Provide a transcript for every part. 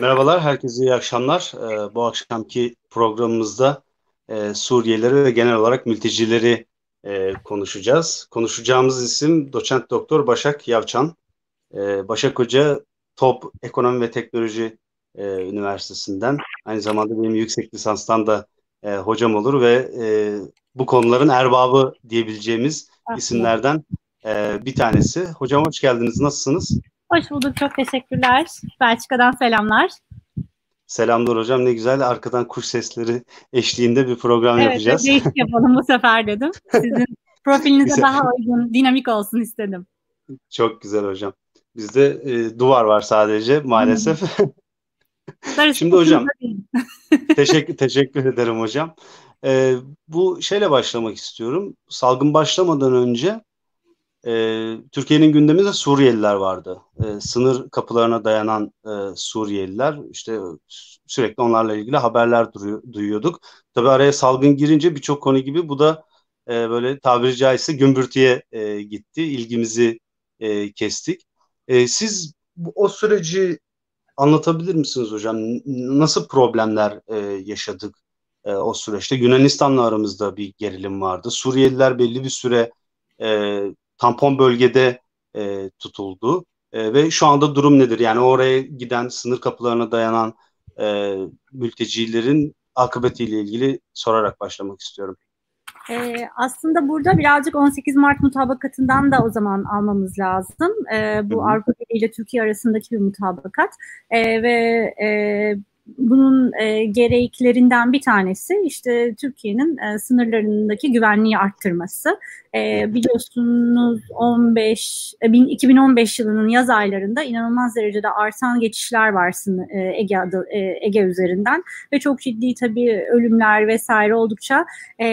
Merhabalar, herkese iyi akşamlar. Ee, bu akşamki programımızda e, Suriyelileri ve genel olarak mültecileri e, konuşacağız. Konuşacağımız isim doçent doktor Başak Yavçan. E, Başak Hoca Top Ekonomi ve Teknoloji e, Üniversitesi'nden. Aynı zamanda benim yüksek lisanstan da e, hocam olur ve e, bu konuların erbabı diyebileceğimiz isimlerden e, bir tanesi. Hocam hoş geldiniz. Nasılsınız? Hoş bulduk. Çok teşekkürler. Belçika'dan selamlar. Selamlar hocam. Ne güzel. Arkadan kuş sesleri eşliğinde bir program evet, yapacağız. Evet. yapalım bu sefer dedim. Sizin profilinize daha uygun, dinamik olsun istedim. Çok güzel hocam. Bizde e, duvar var sadece maalesef. Şimdi hocam teşekkür teşekkür ederim hocam. Ee, bu şeyle başlamak istiyorum. Salgın başlamadan önce e, Türkiye'nin gündeminde Suriyeliler vardı. E, sınır kapılarına dayanan e, Suriyeliler. İşte sürekli onlarla ilgili haberler duruyor, duyuyorduk. Tabii araya salgın girince birçok konu gibi bu da e, böyle tabiri caizse gümbürtüye e, gitti. İlgimizi e, kestik. E, siz o süreci anlatabilir misiniz hocam? Nasıl problemler e, yaşadık e, o süreçte? Yunanistan'la aramızda bir gerilim vardı. Suriyeliler belli bir süre e, tampon bölgede e, tutuldu. E, ve şu anda durum nedir? Yani oraya giden sınır kapılarına dayanan e, mültecilerin akıbetiyle ilgili sorarak başlamak istiyorum. Ee, aslında burada birazcık 18 Mart mutabakatından da o zaman almamız lazım. Ee, bu Avrupa Birliği ile Türkiye arasındaki bir mutabakat ee, ve e, bunun e, gereklerinden bir tanesi işte Türkiye'nin e, sınırlarındaki güvenliği arttırması. E, biliyorsunuz 15 e, 2015 yılının yaz aylarında inanılmaz derecede artan geçişler var e, Ege adı, e, Ege üzerinden ve çok ciddi tabii ölümler vesaire oldukça e,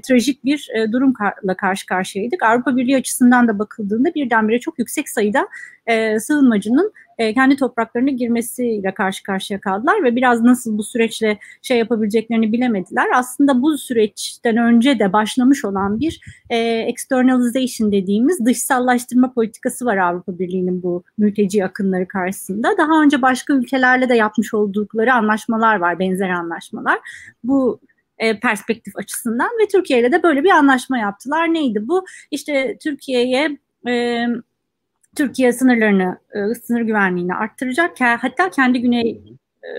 trajik bir e, durumla karşı karşıyaydık. Avrupa Birliği açısından da bakıldığında birdenbire çok yüksek sayıda e, sığınmacının e, kendi topraklarına girmesiyle karşı karşıya kaldılar ve biraz nasıl bu süreçle şey yapabileceklerini bilemediler. Aslında bu süreçten önce de başlamış olan bir e, externalization dediğimiz dışsallaştırma politikası var Avrupa Birliği'nin bu mülteci akınları karşısında. Daha önce başka ülkelerle de yapmış oldukları anlaşmalar var, benzer anlaşmalar. Bu e, perspektif açısından ve Türkiye ile de böyle bir anlaşma yaptılar. Neydi bu? İşte Türkiye'ye e, Türkiye sınırlarını, e, sınır güvenliğini arttıracak. Hatta kendi güney e,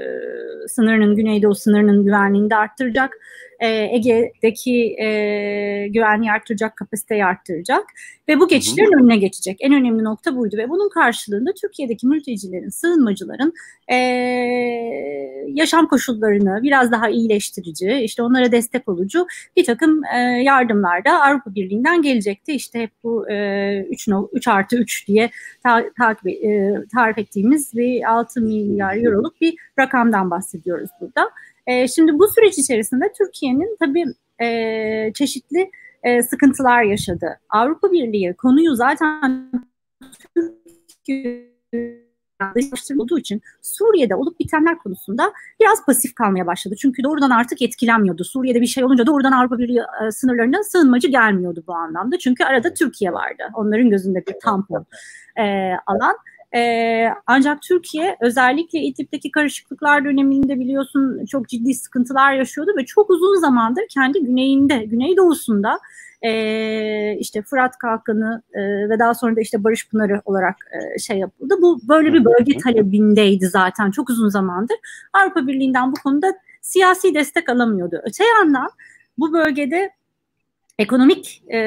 sınırının, güneydoğu sınırının güvenliğini de arttıracak e, Ege'deki e, güvenliği arttıracak, kapasiteyi arttıracak ve bu geçişlerin önüne geçecek. En önemli nokta buydu ve bunun karşılığında Türkiye'deki mültecilerin, sığınmacıların e, yaşam koşullarını biraz daha iyileştirici, işte onlara destek olucu bir takım e, yardımlar da Avrupa Birliği'nden gelecekti. İşte hep bu e, 3, 3 artı 3 diye ta, takip, e, tarif ettiğimiz bir 6 milyar euroluk bir rakamdan bahsediyoruz burada. E, şimdi bu süreç içerisinde Türkiye'nin tabii e, çeşitli e, sıkıntılar yaşadı. Avrupa Birliği konuyu zaten Türkiye olduğu için Suriye'de olup bitenler konusunda biraz pasif kalmaya başladı. Çünkü doğrudan artık etkilenmiyordu. Suriye'de bir şey olunca doğrudan Avrupa Birliği e, sınırlarına sığınmacı gelmiyordu bu anlamda. Çünkü arada Türkiye vardı. Onların gözünde bir tampon e, alan. E, ancak Türkiye özellikle İdlib'deki karışıklıklar döneminde biliyorsun çok ciddi sıkıntılar yaşıyordu ve çok uzun zamandır kendi güneyinde, güneydoğusunda e, işte Fırat Kalkanı e, ve daha sonra da işte Barış Pınarı olarak e, şey yapıldı. Bu böyle bir bölge talebindeydi zaten çok uzun zamandır. Avrupa Birliği'nden bu konuda siyasi destek alamıyordu. Öte yandan bu bölgede ekonomik e,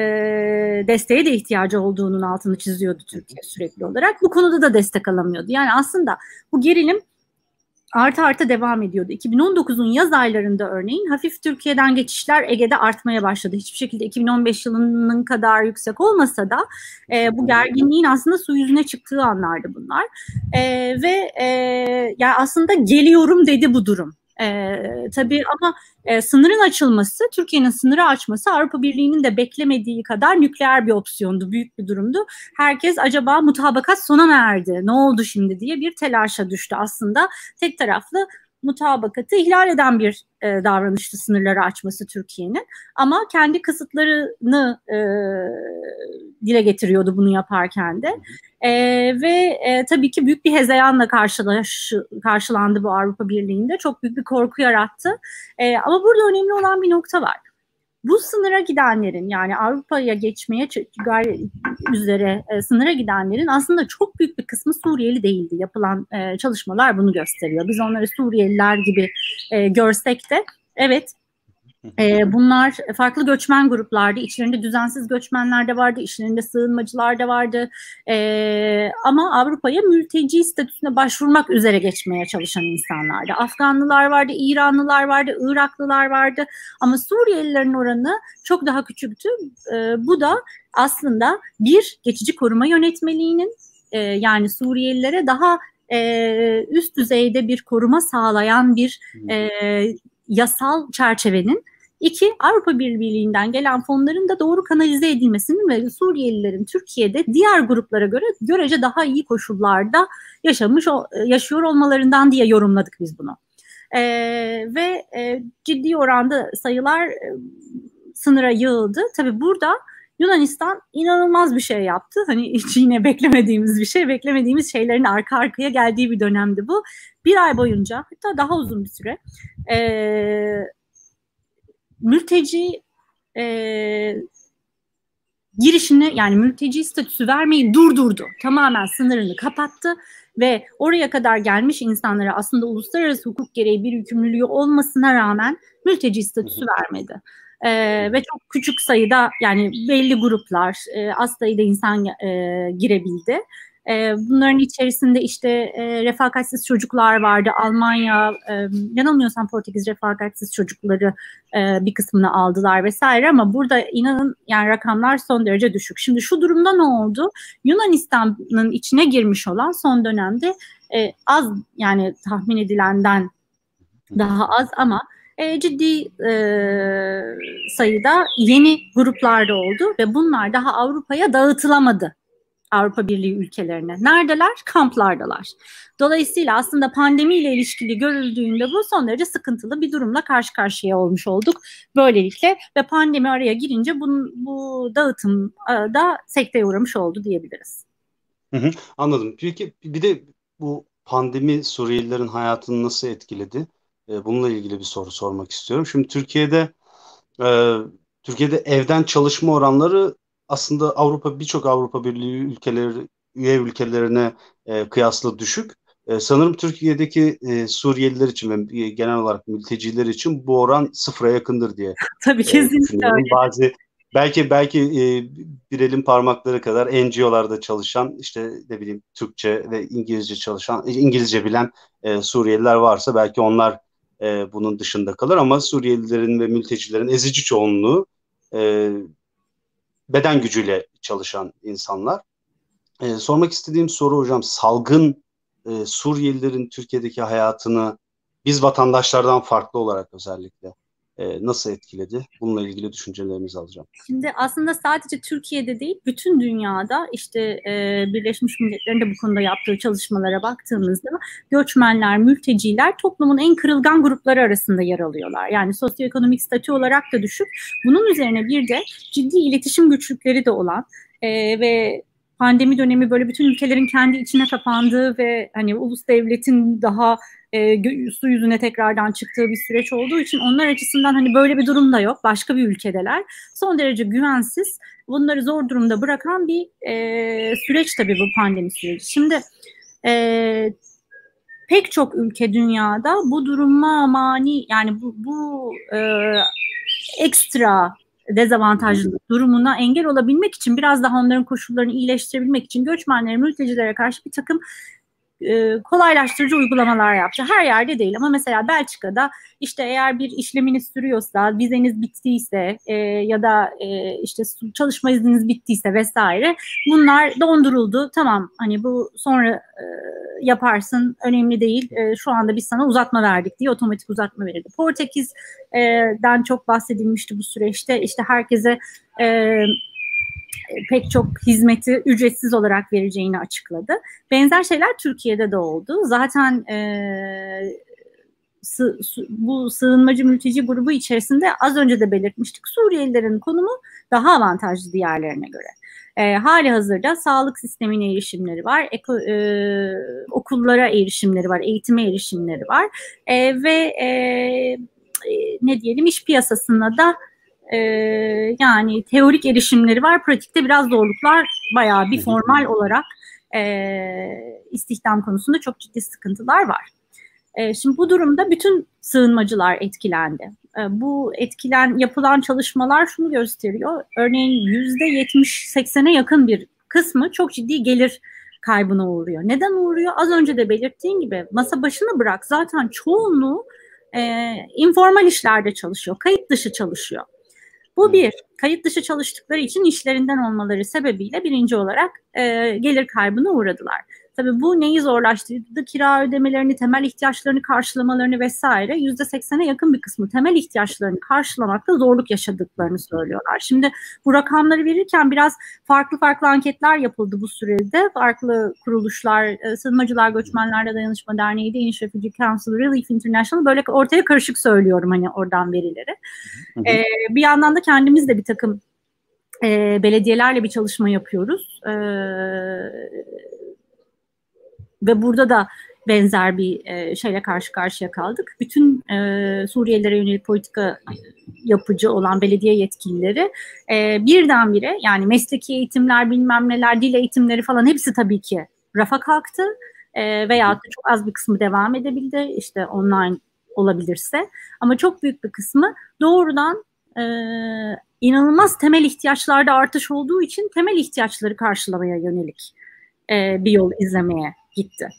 desteğe de ihtiyacı olduğunun altını çiziyordu Türkiye sürekli olarak. Bu konuda da destek alamıyordu. Yani aslında bu gerilim artı arta devam ediyordu. 2019'un yaz aylarında örneğin hafif Türkiye'den geçişler Ege'de artmaya başladı. Hiçbir şekilde 2015 yılının kadar yüksek olmasa da e, bu gerginliğin aslında su yüzüne çıktığı anlardı bunlar. E, ve e, yani aslında geliyorum dedi bu durum. E, tabii ama e, sınırın açılması, Türkiye'nin sınırı açması Avrupa Birliği'nin de beklemediği kadar nükleer bir opsiyondu, büyük bir durumdu. Herkes acaba mutabakat sona mı erdi, ne oldu şimdi diye bir telaşa düştü aslında. Tek taraflı mutabakatı ihlal eden bir e, davranıştı sınırları açması Türkiye'nin. Ama kendi kısıtlarını e, dile getiriyordu bunu yaparken de. E, ve e, tabii ki büyük bir hezeyanla karşılaş, karşılandı bu Avrupa Birliği'nde. Çok büyük bir korku yarattı. E, ama burada önemli olan bir nokta var bu sınıra gidenlerin yani Avrupa'ya geçmeye üzere e, sınıra gidenlerin aslında çok büyük bir kısmı Suriyeli değildi. Yapılan e, çalışmalar bunu gösteriyor. Biz onları Suriyeliler gibi e, görsek de evet e, bunlar farklı göçmen gruplardı. İçlerinde düzensiz göçmenler de vardı, içlerinde sığınmacılar da vardı. E, ama Avrupa'ya mülteci statüsüne başvurmak üzere geçmeye çalışan insanlardı. Afganlılar vardı, İranlılar vardı, Iraklılar vardı. Ama Suriyelilerin oranı çok daha küçüktü. E, bu da aslında bir geçici koruma yönetmeliğinin e, yani Suriyelilere daha e, üst düzeyde bir koruma sağlayan bir e, yasal çerçevenin İki, Avrupa Birliği'nden gelen fonların da doğru kanalize edilmesinin ve Suriyelilerin Türkiye'de diğer gruplara göre görece daha iyi koşullarda yaşamış yaşıyor olmalarından diye yorumladık biz bunu. Ee, ve e, ciddi oranda sayılar e, sınıra yığıldı. Tabii burada Yunanistan inanılmaz bir şey yaptı. Hani hiç yine beklemediğimiz bir şey, beklemediğimiz şeylerin arka arkaya geldiği bir dönemdi bu. Bir ay boyunca, hatta daha uzun bir süre e, mülteci e, girişini yani mülteci statüsü vermeyi durdurdu. Tamamen sınırını kapattı ve oraya kadar gelmiş insanlara aslında uluslararası hukuk gereği bir yükümlülüğü olmasına rağmen mülteci statüsü vermedi. Ee, ve çok küçük sayıda yani belli gruplar e, az sayıda insan e, girebildi. E, bunların içerisinde işte e, refakatsiz çocuklar vardı. Almanya, e, yanılmıyorsam Portekiz refakatsiz çocukları e, bir kısmını aldılar vesaire ama burada inanın yani rakamlar son derece düşük. Şimdi şu durumda ne oldu? Yunanistan'ın içine girmiş olan son dönemde e, az yani tahmin edilenden daha az ama e, ciddi e, sayıda yeni gruplarda oldu ve bunlar daha Avrupa'ya dağıtılamadı Avrupa Birliği ülkelerine. Neredeler? Kamplardalar. Dolayısıyla aslında pandemiyle ilişkili görüldüğünde bu son derece sıkıntılı bir durumla karşı karşıya olmuş olduk. Böylelikle ve pandemi araya girince bu, bu dağıtım e, da sekteye uğramış oldu diyebiliriz. Hı hı, anladım. Peki bir de bu pandemi Suriyelilerin hayatını nasıl etkiledi? E, bununla ilgili bir soru sormak istiyorum. Şimdi Türkiye'de e, Türkiye'de evden çalışma oranları aslında Avrupa birçok Avrupa Birliği ülkeleri üye ülkelerine e, kıyasla düşük. E, sanırım Türkiye'deki e, Suriyeliler için ve e, genel olarak mülteciler için bu oran sıfıra yakındır diye. Tabii e, kesinlikle öyle. Bazı belki belki e, bir elin parmakları kadar NGO'larda çalışan işte ne bileyim Türkçe ve İngilizce çalışan İngilizce bilen e, Suriyeliler varsa belki onlar e, bunun dışında kalır ama Suriyelilerin ve mültecilerin ezici çoğunluğu e, beden gücüyle çalışan insanlar. E, sormak istediğim soru hocam salgın e, Suriyelilerin Türkiye'deki hayatını biz vatandaşlardan farklı olarak özellikle e, nasıl etkiledi? Bununla ilgili düşüncelerinizi alacağım. Şimdi aslında sadece Türkiye'de değil, bütün dünyada işte e, Birleşmiş Milletler'in de bu konuda yaptığı çalışmalara baktığımızda göçmenler, mülteciler toplumun en kırılgan grupları arasında yer alıyorlar. Yani sosyoekonomik statü olarak da düşük. Bunun üzerine bir de ciddi iletişim güçlükleri de olan e, ve pandemi dönemi böyle bütün ülkelerin kendi içine kapandığı ve hani ulus devletin daha e, su yüzüne tekrardan çıktığı bir süreç olduğu için onlar açısından hani böyle bir durum da yok. Başka bir ülkedeler. Son derece güvensiz. Bunları zor durumda bırakan bir e, süreç tabii bu pandemi süreci. Şimdi e, pek çok ülke dünyada bu duruma mani yani bu, bu e, ekstra dezavantajlı durumuna engel olabilmek için biraz daha onların koşullarını iyileştirebilmek için göçmenlere, mültecilere karşı bir takım e, kolaylaştırıcı uygulamalar yaptı. Her yerde değil ama mesela Belçika'da işte eğer bir işleminiz sürüyorsa, vizeniz bittiyse e, ya da e, işte çalışma izniniz bittiyse vesaire bunlar donduruldu. Tamam hani bu sonra e, yaparsın önemli değil. E, şu anda biz sana uzatma verdik diye otomatik uzatma verildi. Portekiz'den çok bahsedilmişti bu süreçte. İşte herkese e, pek çok hizmeti ücretsiz olarak vereceğini açıkladı. Benzer şeyler Türkiye'de de oldu. Zaten e, bu sığınmacı mülteci grubu içerisinde az önce de belirtmiştik Suriyelilerin konumu daha avantajlı diğerlerine göre. E, hali hazırda sağlık sistemine erişimleri var, eko, e, okullara erişimleri var, eğitime erişimleri var e, ve e, ne diyelim iş piyasasına da e, yani teorik erişimleri var, pratikte biraz zorluklar bayağı bir formal olarak e, istihdam konusunda çok ciddi sıkıntılar var. E, şimdi bu durumda bütün sığınmacılar etkilendi. E, bu etkilen yapılan çalışmalar şunu gösteriyor. Örneğin yüzde 70-80'e yakın bir kısmı çok ciddi gelir kaybına uğruyor. Neden uğruyor? Az önce de belirttiğim gibi masa başını bırak zaten çoğunluğu e, informal işlerde çalışıyor, kayıt dışı çalışıyor. Bu bir, kayıt dışı çalıştıkları için işlerinden olmaları sebebiyle birinci olarak e, gelir kaybına uğradılar. Tabii bu neyi zorlaştırdı? Kira ödemelerini, temel ihtiyaçlarını karşılamalarını vesaire yüzde seksene yakın bir kısmı temel ihtiyaçlarını karşılamakta zorluk yaşadıklarını söylüyorlar. Şimdi bu rakamları verirken biraz farklı farklı anketler yapıldı bu sürede. Farklı kuruluşlar, e, Sığınmacılar Göçmenlerle Dayanışma Derneği, Danish Refugee Council, Relief International böyle ortaya karışık söylüyorum hani oradan verileri. Hı hı. E, bir yandan da kendimiz de bir takım e, belediyelerle bir çalışma yapıyoruz. E, ve burada da benzer bir e, şeyle karşı karşıya kaldık. Bütün e, Suriyelilere yönelik politika yapıcı olan belediye yetkilileri e, birdenbire yani mesleki eğitimler bilmem neler dil eğitimleri falan hepsi tabii ki rafa kalktı e, veya çok az bir kısmı devam edebildi işte online olabilirse ama çok büyük bir kısmı doğrudan e, inanılmaz temel ihtiyaçlarda artış olduğu için temel ihtiyaçları karşılamaya yönelik e, bir yol izlemeye gitti.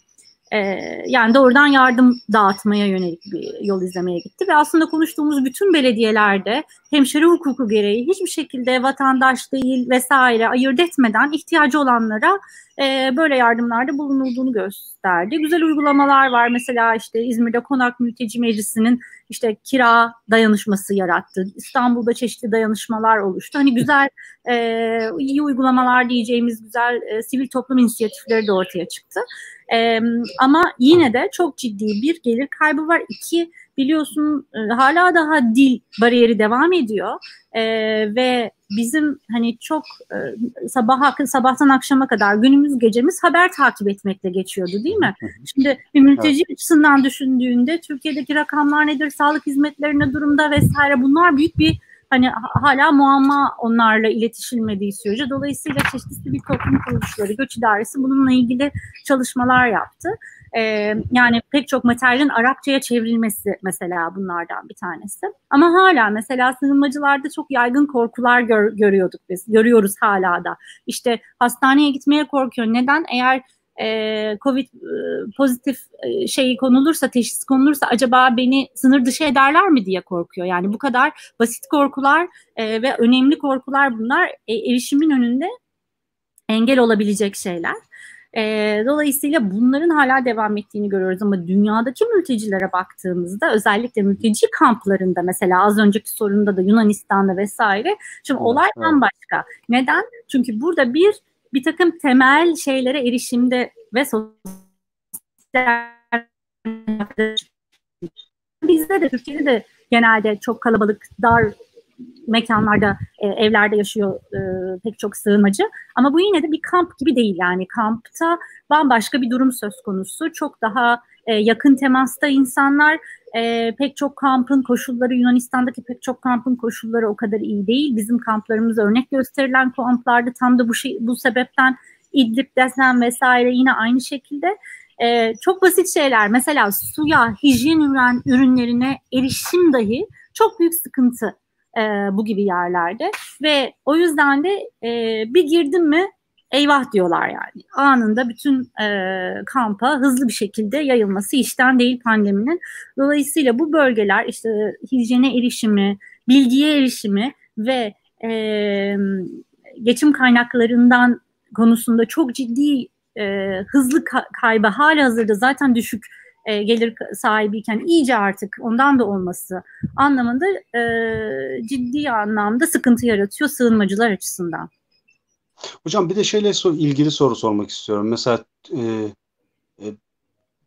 Ee, yani doğrudan yardım dağıtmaya yönelik bir yol izlemeye gitti ve aslında konuştuğumuz bütün belediyelerde hemşire hukuku gereği hiçbir şekilde vatandaş değil vesaire ayırt etmeden ihtiyacı olanlara e, böyle yardımlarda bulunulduğunu gösterdi. Güzel uygulamalar var. Mesela işte İzmir'de Konak Mülteci Meclisi'nin işte kira dayanışması yarattı. İstanbul'da çeşitli dayanışmalar oluştu. Hani güzel e, iyi uygulamalar diyeceğimiz güzel e, sivil toplum inisiyatifleri de ortaya çıktı. E, ama yine de çok ciddi bir gelir kaybı var. İki biliyorsun e, hala daha dil bariyeri devam ediyor e, ve bizim hani çok e, sabah sabahtan akşama kadar günümüz gecemiz haber takip etmekle geçiyordu değil mi? Şimdi bir mülteci evet. açısından düşündüğünde Türkiye'deki rakamlar nedir, sağlık hizmetlerine durumda vesaire bunlar büyük bir hani hala muamma onlarla iletişilmediği sürece dolayısıyla çeşitli sivil toplum kuruluşları, göç idaresi bununla ilgili çalışmalar yaptı. Ee, yani pek çok materyalin Arapçaya çevrilmesi mesela bunlardan bir tanesi. Ama hala mesela sığınmacılarda çok yaygın korkular gör, görüyorduk biz, görüyoruz hala da. İşte hastaneye gitmeye korkuyor. Neden? Eğer e, Covid e, pozitif e, şeyi konulursa, teşhis konulursa acaba beni sınır dışı ederler mi diye korkuyor. Yani bu kadar basit korkular e, ve önemli korkular bunlar e, erişimin önünde engel olabilecek şeyler. E, dolayısıyla bunların hala devam ettiğini görüyoruz ama dünyadaki mültecilere baktığımızda özellikle mülteci kamplarında mesela az önceki sorunda da Yunanistan'da vesaire şimdi olay bambaşka. Neden? Çünkü burada bir bir takım temel şeylere erişimde ve sosyal bizde de Türkiye'de de genelde çok kalabalık, dar mekanlarda, e, evlerde yaşıyor e, pek çok sığınmacı. Ama bu yine de bir kamp gibi değil yani. Kampta bambaşka bir durum söz konusu. Çok daha e, yakın temasta insanlar. E, pek çok kampın koşulları, Yunanistan'daki pek çok kampın koşulları o kadar iyi değil. Bizim kamplarımız örnek gösterilen kamplardı. Tam da bu şey, bu sebepten İdlib desen vesaire yine aynı şekilde. Ee, çok basit şeyler mesela suya, hijyen ürün, ürünlerine erişim dahi çok büyük sıkıntı e, bu gibi yerlerde ve o yüzden de e, bir girdim mi eyvah diyorlar yani. Anında bütün e, kampa hızlı bir şekilde yayılması işten değil pandeminin. Dolayısıyla bu bölgeler işte hijyene erişimi, bilgiye erişimi ve e, geçim kaynaklarından konusunda çok ciddi e, hızlı ka- kaybı hala hazırda zaten düşük e, gelir sahibiyken iyice artık ondan da olması anlamında e, ciddi anlamda sıkıntı yaratıyor sığınmacılar açısından. Hocam bir de şeyle ilgili soru sormak istiyorum. Mesela e, e,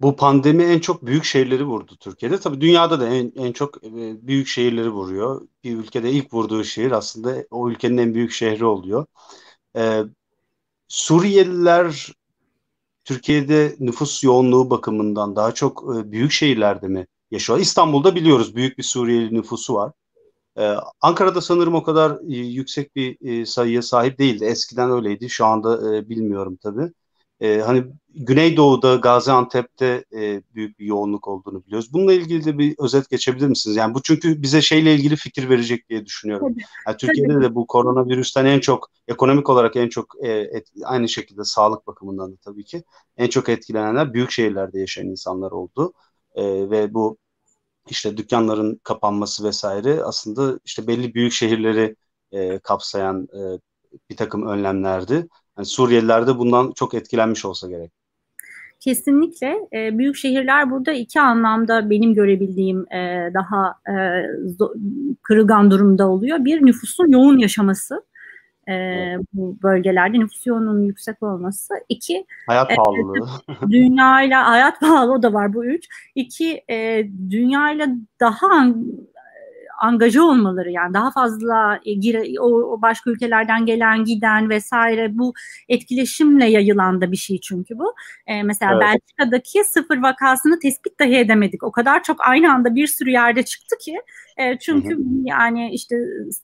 bu pandemi en çok büyük şehirleri vurdu Türkiye'de. Tabii dünyada da en, en çok e, büyük şehirleri vuruyor. Bir ülkede ilk vurduğu şehir aslında o ülkenin en büyük şehri oluyor. Ee, Suriyeliler Türkiye'de nüfus yoğunluğu bakımından daha çok e, büyük şehirlerde mi yaşıyor? İstanbul'da biliyoruz büyük bir Suriyeli nüfusu var. Ee, Ankara'da sanırım o kadar e, yüksek bir e, sayıya sahip değildi. Eskiden öyleydi. Şu anda e, bilmiyorum tabii. E, hani Güneydoğu'da, Gaziantep'te e, büyük bir yoğunluk olduğunu biliyoruz. Bununla ilgili de bir özet geçebilir misiniz? Yani bu çünkü bize şeyle ilgili fikir verecek diye düşünüyorum. Yani Türkiye'de tabii. de bu koronavirüsten en çok ekonomik olarak en çok e, et, aynı şekilde sağlık bakımından da tabii ki en çok etkilenenler büyük şehirlerde yaşayan insanlar oldu. E, ve bu işte dükkanların kapanması vesaire aslında işte belli büyük şehirleri e, kapsayan e, bir takım önlemlerdi. Yani Suriyeliler de bundan çok etkilenmiş olsa gerek. Kesinlikle. E, büyük şehirler burada iki anlamda benim görebildiğim e, daha e, kırılgan durumda oluyor. Bir nüfusun yoğun yaşaması e, bu bölgelerde nüfus yoğunluğunun yüksek olması. İki hayat pahalılığı. E, dünyayla hayat pahalı o da var bu üç. İki e, dünyayla daha angaja olmaları yani daha fazla e, gire, o, o başka ülkelerden gelen giden vesaire bu etkileşimle yayılan da bir şey çünkü bu. E, mesela evet. Belçika'daki sıfır vakasını tespit dahi edemedik. O kadar çok aynı anda bir sürü yerde çıktı ki e, çünkü hı hı. yani işte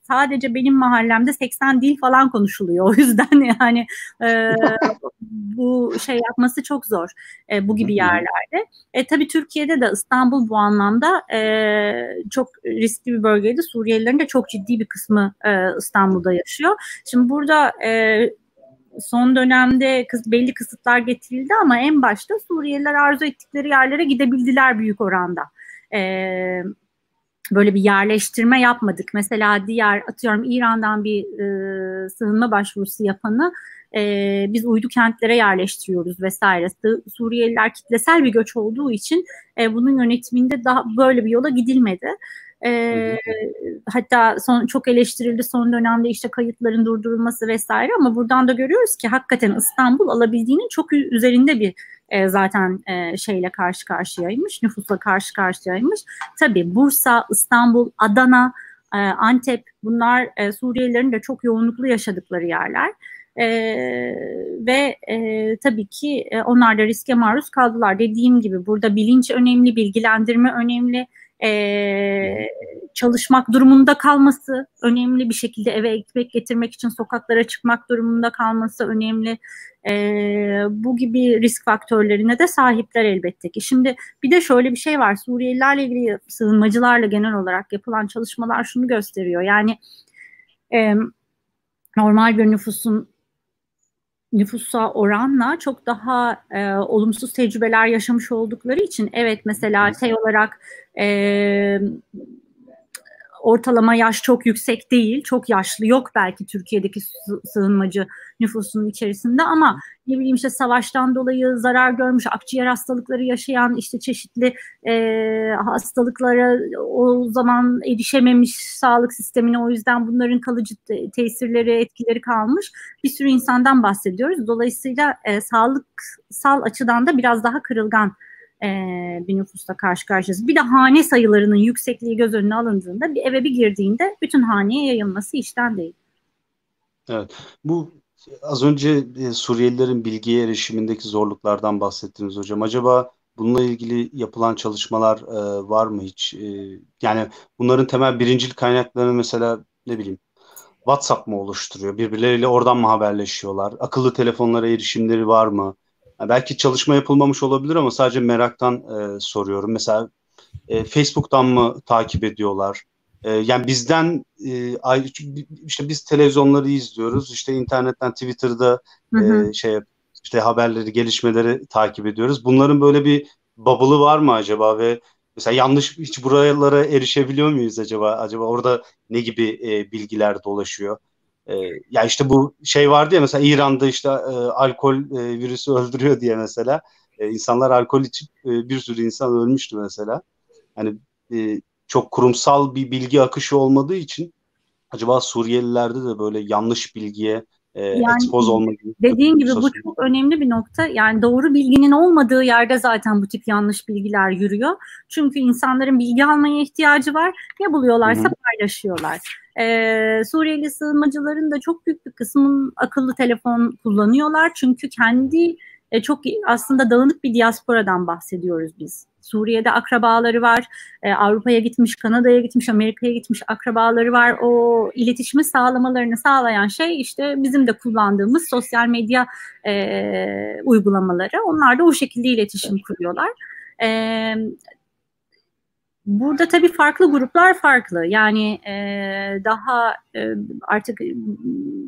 sadece benim mahallemde 80 dil falan konuşuluyor. O yüzden yani e, bu şey yapması çok zor e, bu gibi yerlerde. E, tabii Türkiye'de de İstanbul bu anlamda e, çok riskli bir bölgeydi. Suriyelilerin de çok ciddi bir kısmı e, İstanbul'da yaşıyor. Şimdi burada e, son dönemde belli kısıtlar getirildi ama en başta Suriyeliler arzu ettikleri yerlere gidebildiler büyük oranda. Ee, böyle bir yerleştirme yapmadık. Mesela diğer atıyorum İran'dan bir e, sığınma başvurusu yapanı e, biz uydu kentlere yerleştiriyoruz vesaire. Suriyeliler kitlesel bir göç olduğu için e, bunun yönetiminde daha böyle bir yola gidilmedi. E, hatta son çok eleştirildi son dönemde işte kayıtların durdurulması vesaire ama buradan da görüyoruz ki hakikaten İstanbul alabildiğinin çok üzerinde bir e, zaten e, şeyle karşı karşıyaymış, nüfusla karşı karşıyaymış. Tabii Bursa, İstanbul, Adana, e, Antep bunlar e, Suriyelilerin de çok yoğunluklu yaşadıkları yerler. E, ve e, tabii ki e, onlar da riske maruz kaldılar. Dediğim gibi burada bilinç önemli, bilgilendirme önemli e, çalışmak durumunda kalması önemli bir şekilde eve ekmek getirmek için sokaklara çıkmak durumunda kalması önemli. E, bu gibi risk faktörlerine de sahipler elbette ki. Şimdi bir de şöyle bir şey var. Suriyelilerle ilgili sığınmacılarla genel olarak yapılan çalışmalar şunu gösteriyor. Yani e, normal bir nüfusun nüfusa oranla çok daha e, olumsuz tecrübeler yaşamış oldukları için evet mesela şey olarak e, ortalama yaş çok yüksek değil. Çok yaşlı yok belki Türkiye'deki sığınmacı nüfusunun içerisinde ama ne bileyim işte savaştan dolayı zarar görmüş, akciğer hastalıkları yaşayan işte çeşitli e, hastalıklara o zaman erişememiş sağlık sistemine o yüzden bunların kalıcı tesirleri, etkileri kalmış bir sürü insandan bahsediyoruz. Dolayısıyla e, sağlıksal açıdan da biraz daha kırılgan e, bir nüfusla karşı karşıyayız. Bir de hane sayılarının yüksekliği göz önüne alındığında bir eve bir girdiğinde bütün haneye yayılması işten değil. Evet. Bu az önce e, Suriyelilerin bilgiye erişimindeki zorluklardan bahsettiniz hocam. Acaba bununla ilgili yapılan çalışmalar e, var mı hiç? E, yani bunların temel birincil kaynaklarını mesela ne bileyim WhatsApp mı oluşturuyor? Birbirleriyle oradan mı haberleşiyorlar? Akıllı telefonlara erişimleri var mı? Belki çalışma yapılmamış olabilir ama sadece meraktan soruyorum. Mesela Facebook'tan mı takip ediyorlar? E, yani bizden e, işte biz televizyonları izliyoruz. İşte internetten, Twitter'da e, şey işte haberleri, gelişmeleri takip ediyoruz. Bunların böyle bir bubble'ı var mı acaba ve mesela yanlış hiç buralara erişebiliyor muyuz acaba? Acaba orada ne gibi e, bilgiler dolaşıyor? E, ya işte bu şey vardı ya mesela İran'da işte e, alkol e, virüsü öldürüyor diye mesela e, insanlar alkol içip e, bir sürü insan ölmüştü mesela. Hani e, çok kurumsal bir bilgi akışı olmadığı için acaba Suriyelilerde de böyle yanlış bilgiye e, yani, expose olma gibi. Dediğin gibi bu çok önemli bir nokta. Yani doğru bilginin olmadığı yerde zaten bu tip yanlış bilgiler yürüyor. Çünkü insanların bilgi almaya ihtiyacı var. Ne buluyorlarsa Hı-hı. paylaşıyorlar. Ee, Suriyeli sığınmacıların da çok büyük bir kısmının akıllı telefon kullanıyorlar. Çünkü kendi e, çok aslında dağınık bir diasporadan bahsediyoruz biz. Suriye'de akrabaları var, e, Avrupa'ya gitmiş, Kanada'ya gitmiş, Amerika'ya gitmiş akrabaları var. O iletişimi sağlamalarını sağlayan şey işte bizim de kullandığımız sosyal medya e, uygulamaları. Onlar da o şekilde iletişim kuruyorlar. E, Burada tabii farklı gruplar farklı. Yani e, daha e, artık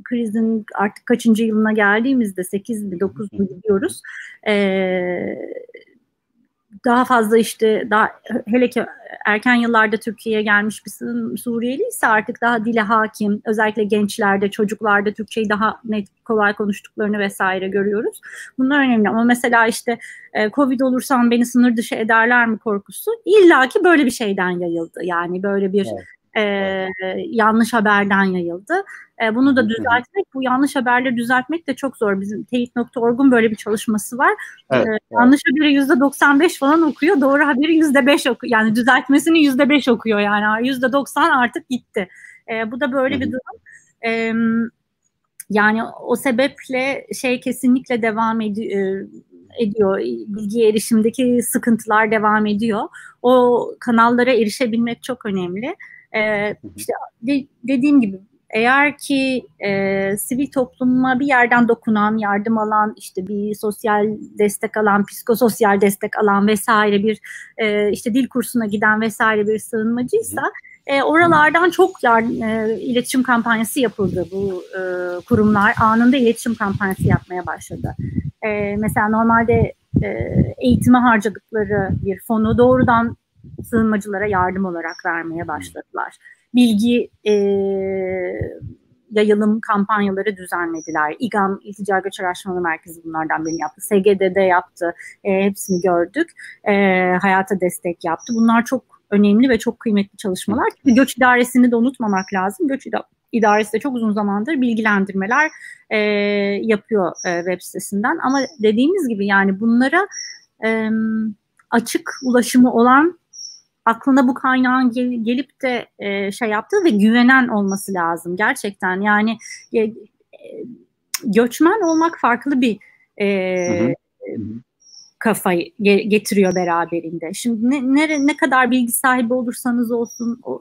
krizin artık kaçıncı yılına geldiğimizde 8 mi 9 mu gidiyoruz. E, daha fazla işte daha hele ki erken yıllarda Türkiye'ye gelmiş bir Suriyeli ise artık daha dile hakim. Özellikle gençlerde, çocuklarda Türkçeyi daha net, kolay konuştuklarını vesaire görüyoruz. Bunlar önemli ama mesela işte e, Covid olursam beni sınır dışı ederler mi korkusu illaki böyle bir şeyden yayıldı. Yani böyle bir evet e, yanlış haberden yayıldı. E, bunu da düzeltmek, bu yanlış haberleri düzeltmek de çok zor. Bizim teyit.org'un böyle bir çalışması var. Evet, e, evet. Yanlış haberi yüzde 95 falan okuyor, doğru haberi yüzde 5 okuyor. Yani düzeltmesini yüzde 5 okuyor yani yüzde 90 artık gitti. E, bu da böyle bir durum. E, yani o sebeple şey kesinlikle devam ediyor ediyor. Bilgiye erişimdeki sıkıntılar devam ediyor. O kanallara erişebilmek çok önemli. Ee, işte de, dediğim gibi eğer ki e, sivil topluma bir yerden dokunan, yardım alan, işte bir sosyal destek alan, psikososyal destek alan vesaire bir e, işte dil kursuna giden vesaire bir sığınmacıysa e, oralardan çok yardım, e, iletişim kampanyası yapıldı. Bu e, kurumlar anında iletişim kampanyası yapmaya başladı. E, mesela normalde e, eğitime harcadıkları bir fonu doğrudan sığınmacılara yardım olarak vermeye başladılar. Bilgi e, yayılım kampanyaları düzenlediler. İGAM İltica Göç Araştırmaları Merkezi bunlardan birini yaptı. SGD'de yaptı. E, hepsini gördük. E, hayata destek yaptı. Bunlar çok önemli ve çok kıymetli çalışmalar. Göç idaresini de unutmamak lazım. Göç idaresi de çok uzun zamandır bilgilendirmeler e, yapıyor e, web sitesinden. Ama dediğimiz gibi yani bunlara e, açık ulaşımı olan aklına bu kaynağın gel, gelip de e, şey yaptığı ve güvenen olması lazım gerçekten. Yani e, göçmen olmak farklı bir e, kafa getiriyor beraberinde. Şimdi ne, ne, ne kadar bilgi sahibi olursanız olsun o,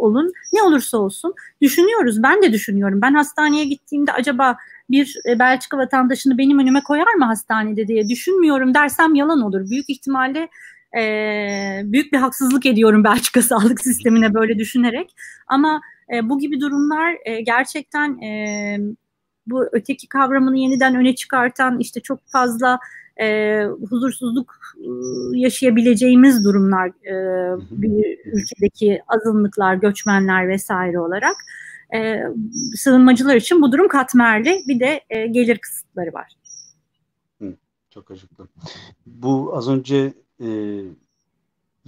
olun, ne olursa olsun düşünüyoruz. Ben de düşünüyorum. Ben hastaneye gittiğimde acaba bir e, Belçika vatandaşını benim önüme koyar mı hastanede diye düşünmüyorum dersem yalan olur. Büyük ihtimalle e, büyük bir haksızlık ediyorum Belçika sağlık sistemine böyle düşünerek. Ama e, bu gibi durumlar e, gerçekten e, bu öteki kavramını yeniden öne çıkartan işte çok fazla e, huzursuzluk e, yaşayabileceğimiz durumlar e, bir ülkedeki azınlıklar, göçmenler vesaire olarak. E, sığınmacılar için bu durum katmerli bir de e, gelir kısıtları var. çok acıklı. Bu az önce e,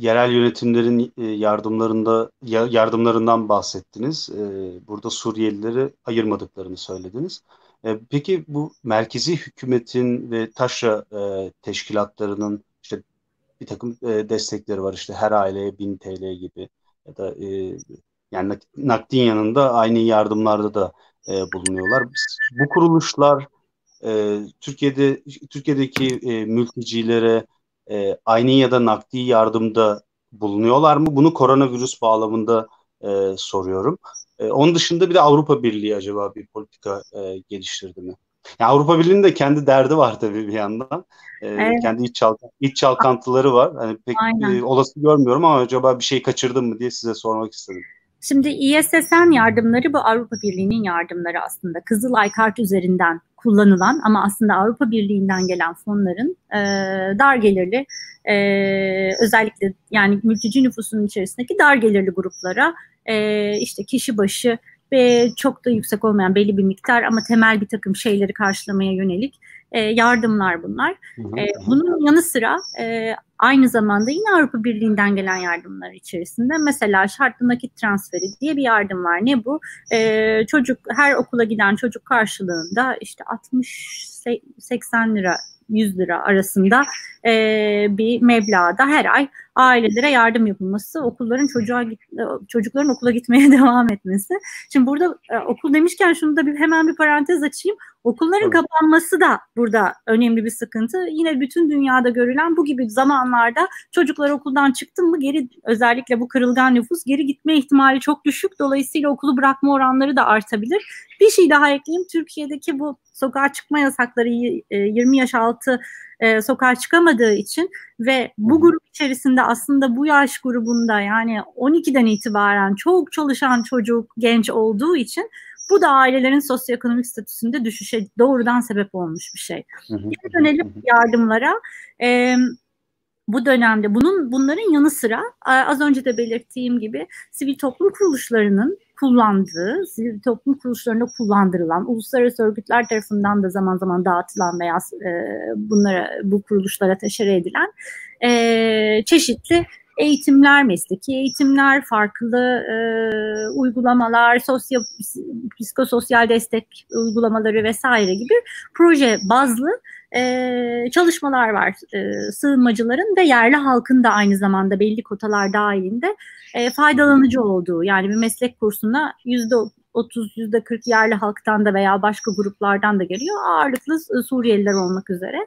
yerel yönetimlerin e, yardımlarında yardımlarından bahsettiniz. E, burada Suriyelileri ayırmadıklarını söylediniz. E, peki bu merkezi hükümetin ve taşra teşkilatlarının işte bir takım destekleri var işte her aileye 1000 TL gibi ya da yani nakdin yanında aynı yardımlarda da bulunuyorlar. Bu kuruluşlar Türkiye'de Türkiye'deki mültecilere e, aynı ya da nakdi yardımda bulunuyorlar mı? Bunu koronavirüs bağlamında e, soruyorum. E, onun dışında bir de Avrupa Birliği acaba bir politika e, geliştirdi mi? Yani Avrupa Birliği'nin de kendi derdi var tabii bir yandan. E, evet. Kendi iç, çalk iç çalkantıları var. Hani pek e, olası görmüyorum ama acaba bir şey kaçırdım mı diye size sormak istedim. Şimdi ISSN yardımları bu Avrupa Birliği'nin yardımları aslında. Kızılay kart üzerinden kullanılan ama aslında Avrupa Birliği'nden gelen fonların e, dar gelirli e, özellikle yani mülteci nüfusunun içerisindeki dar gelirli gruplara e, işte kişi başı ve çok da yüksek olmayan belli bir miktar ama temel bir takım şeyleri karşılamaya yönelik e, yardımlar bunlar. E, bunun yanı sıra e, aynı zamanda yine Avrupa Birliği'nden gelen yardımlar içerisinde mesela şartlı nakit transferi diye bir yardım var. Ne bu? Ee, çocuk her okula giden çocuk karşılığında işte 60-80 lira 100 lira arasında e, bir meblağda her ay ailelere yardım yapılması, okulların çocuğa çocukların okula gitmeye devam etmesi. Şimdi burada e, okul demişken şunu da bir hemen bir parantez açayım. Okulların evet. kapanması da burada önemli bir sıkıntı. Yine bütün dünyada görülen bu gibi zamanlarda çocuklar okuldan çıktı mı geri özellikle bu kırılgan nüfus geri gitme ihtimali çok düşük. Dolayısıyla okulu bırakma oranları da artabilir. Bir şey daha ekleyeyim. Türkiye'deki bu sokağa çıkma yasakları 20 e, yaş altı e, sokağa çıkamadığı için ve bu grup içerisinde aslında bu yaş grubunda yani 12'den itibaren çok çalışan çocuk, genç olduğu için bu da ailelerin sosyoekonomik statüsünde düşüşe doğrudan sebep olmuş bir şey. Geri dönelim yardımlara. E, bu dönemde bunun bunların yanı sıra az önce de belirttiğim gibi sivil toplum kuruluşlarının kullandığı, sivil toplum kuruluşlarında kullandırılan, uluslararası örgütler tarafından da zaman zaman dağıtılan veya e, bunlara bu kuruluşlara teşere edilen e, çeşitli eğitimler, mesleki eğitimler, farklı e, uygulamalar, sosyo, psikososyal destek uygulamaları vesaire gibi proje bazlı e, çalışmalar var e, sığınmacıların ve yerli halkın da aynı zamanda belli kotalar dahilinde e, faydalanıcı olduğu yani bir meslek kursuna yüzde 30 yüzde 40 yerli halktan da veya başka gruplardan da geliyor ağırlıklı Suriyeliler olmak üzere.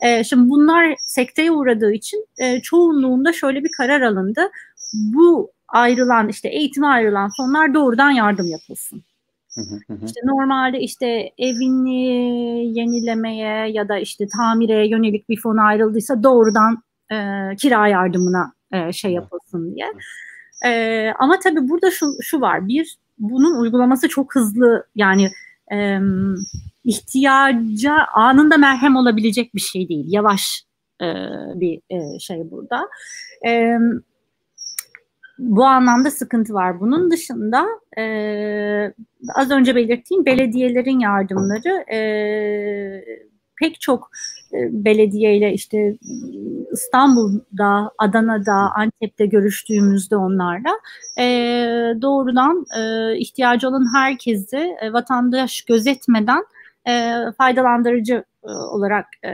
E, şimdi bunlar sekteye uğradığı için e, çoğunluğunda şöyle bir karar alındı. Bu ayrılan işte eğitime ayrılan fonlar doğrudan yardım yapılsın. İşte normalde işte evini yenilemeye ya da işte tamire yönelik bir fon ayrıldıysa doğrudan e, kira yardımına e, şey yapılsın diye. E, ama tabii burada şu, şu var. Bir, bunun uygulaması çok hızlı yani e, ihtiyaca anında merhem olabilecek bir şey değil. Yavaş e, bir e, şey burada. E, bu anlamda sıkıntı var. Bunun dışında e, az önce belirttiğim belediyelerin yardımları e, pek çok e, belediyeyle işte İstanbul'da, Adana'da, Antep'te görüştüğümüzde onlarla e, doğrudan e, ihtiyacı olan herkesi e, vatandaş gözetmeden e, faydalandırıcı e, olarak e,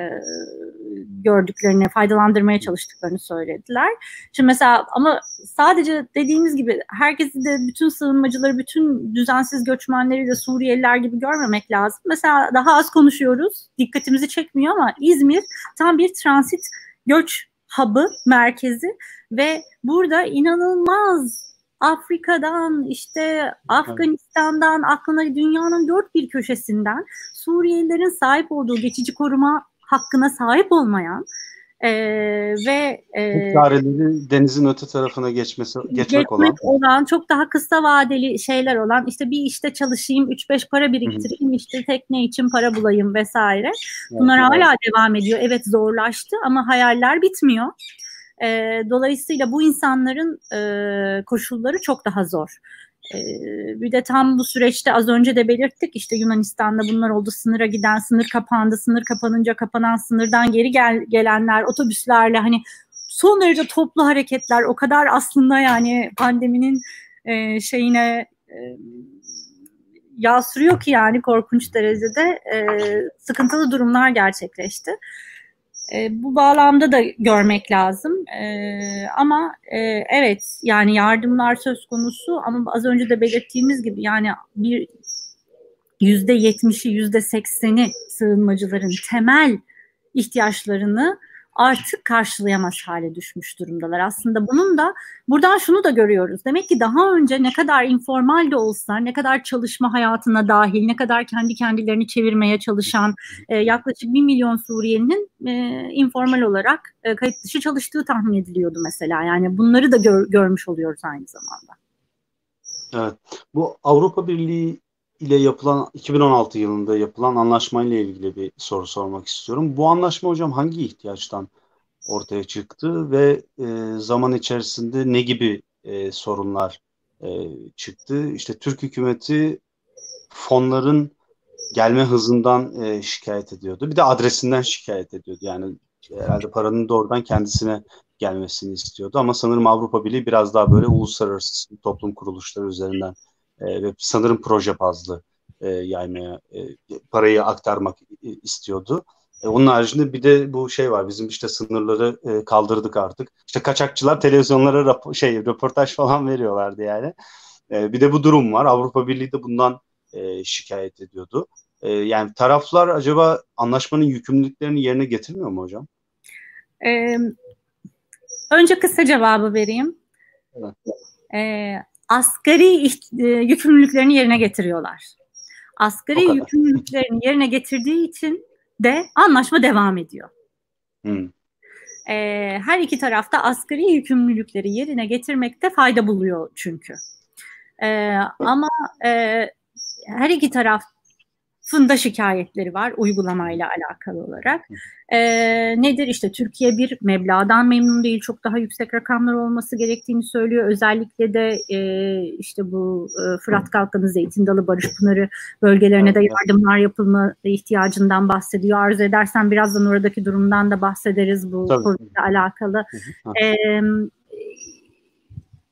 gördüklerini, faydalandırmaya çalıştıklarını söylediler. Şimdi mesela ama sadece dediğimiz gibi herkesi de bütün sığınmacıları, bütün düzensiz göçmenleri de Suriyeliler gibi görmemek lazım. Mesela daha az konuşuyoruz, dikkatimizi çekmiyor ama İzmir tam bir transit göç hub'ı, merkezi ve burada inanılmaz Afrika'dan işte Afganistan'dan aklına dünyanın dört bir köşesinden Suriyelilerin sahip olduğu geçici koruma hakkına sahip olmayan e, ve e, çareleri denizin öte tarafına geçmesi geçmek, geçmek olan. olan çok daha kısa vadeli şeyler olan işte bir işte çalışayım 3-5 para biriktireyim Hı-hı. işte tekne için para bulayım vesaire. Bunlar evet, hala evet. devam ediyor. Evet zorlaştı ama hayaller bitmiyor. E, dolayısıyla bu insanların e, koşulları çok daha zor. E, bir de tam bu süreçte az önce de belirttik işte Yunanistan'da bunlar oldu sınıra giden sınır kapandı sınır kapanınca kapanan sınırdan geri gel, gelenler otobüslerle hani son derece toplu hareketler o kadar aslında yani pandeminin e, şeyine e, yağ sürüyor ki yani korkunç derecede e, sıkıntılı durumlar gerçekleşti. E, bu bağlamda da görmek lazım. E, ama e, evet yani yardımlar söz konusu ama az önce de belirttiğimiz gibi yani bir yüzde yetmişi yüzde sekseni sığınmacıların temel ihtiyaçlarını artık karşılayamaz hale düşmüş durumdalar. Aslında bunun da buradan şunu da görüyoruz. Demek ki daha önce ne kadar informal de olsa, ne kadar çalışma hayatına dahil, ne kadar kendi kendilerini çevirmeye çalışan e, yaklaşık bir milyon Suriyelinin e, informal olarak e, kayıt dışı çalıştığı tahmin ediliyordu mesela. Yani bunları da gör, görmüş oluyoruz aynı zamanda. Evet. Bu Avrupa Birliği ile yapılan 2016 yılında yapılan anlaşmayla ilgili bir soru sormak istiyorum. Bu anlaşma hocam hangi ihtiyaçtan ortaya çıktı ve e, zaman içerisinde ne gibi e, sorunlar e, çıktı? İşte Türk hükümeti fonların gelme hızından e, şikayet ediyordu. Bir de adresinden şikayet ediyordu. Yani herhalde paranın doğrudan kendisine gelmesini istiyordu. Ama sanırım Avrupa Birliği biraz daha böyle uluslararası toplum kuruluşları üzerinden e, ve sanırım proje bazlı e, yaymaya, e, parayı aktarmak istiyordu. E, onun haricinde bir de bu şey var. Bizim işte sınırları e, kaldırdık artık. İşte kaçakçılar televizyonlara rap- şey röportaj falan veriyorlardı yani. E, bir de bu durum var. Avrupa Birliği de bundan e, şikayet ediyordu. E, yani taraflar acaba anlaşmanın yükümlülüklerini yerine getirmiyor mu hocam? E, önce kısa cevabı vereyim. Evet. E, asgari e, yükümlülüklerini yerine getiriyorlar. Asgari yükümlülüklerini yerine getirdiği için de anlaşma devam ediyor. Hmm. E, her iki tarafta asgari yükümlülükleri yerine getirmekte fayda buluyor çünkü. E, ama e, her iki taraf fında şikayetleri var uygulamayla alakalı olarak. E, nedir işte Türkiye bir meblağdan memnun değil çok daha yüksek rakamlar olması gerektiğini söylüyor. Özellikle de e, işte bu e, Fırat Kalkanı, Zeytin Dalı, Barış Pınarı bölgelerine de yardımlar yapılma ihtiyacından bahsediyor. Arzu edersen birazdan oradaki durumdan da bahsederiz bu konuyla alakalı. E,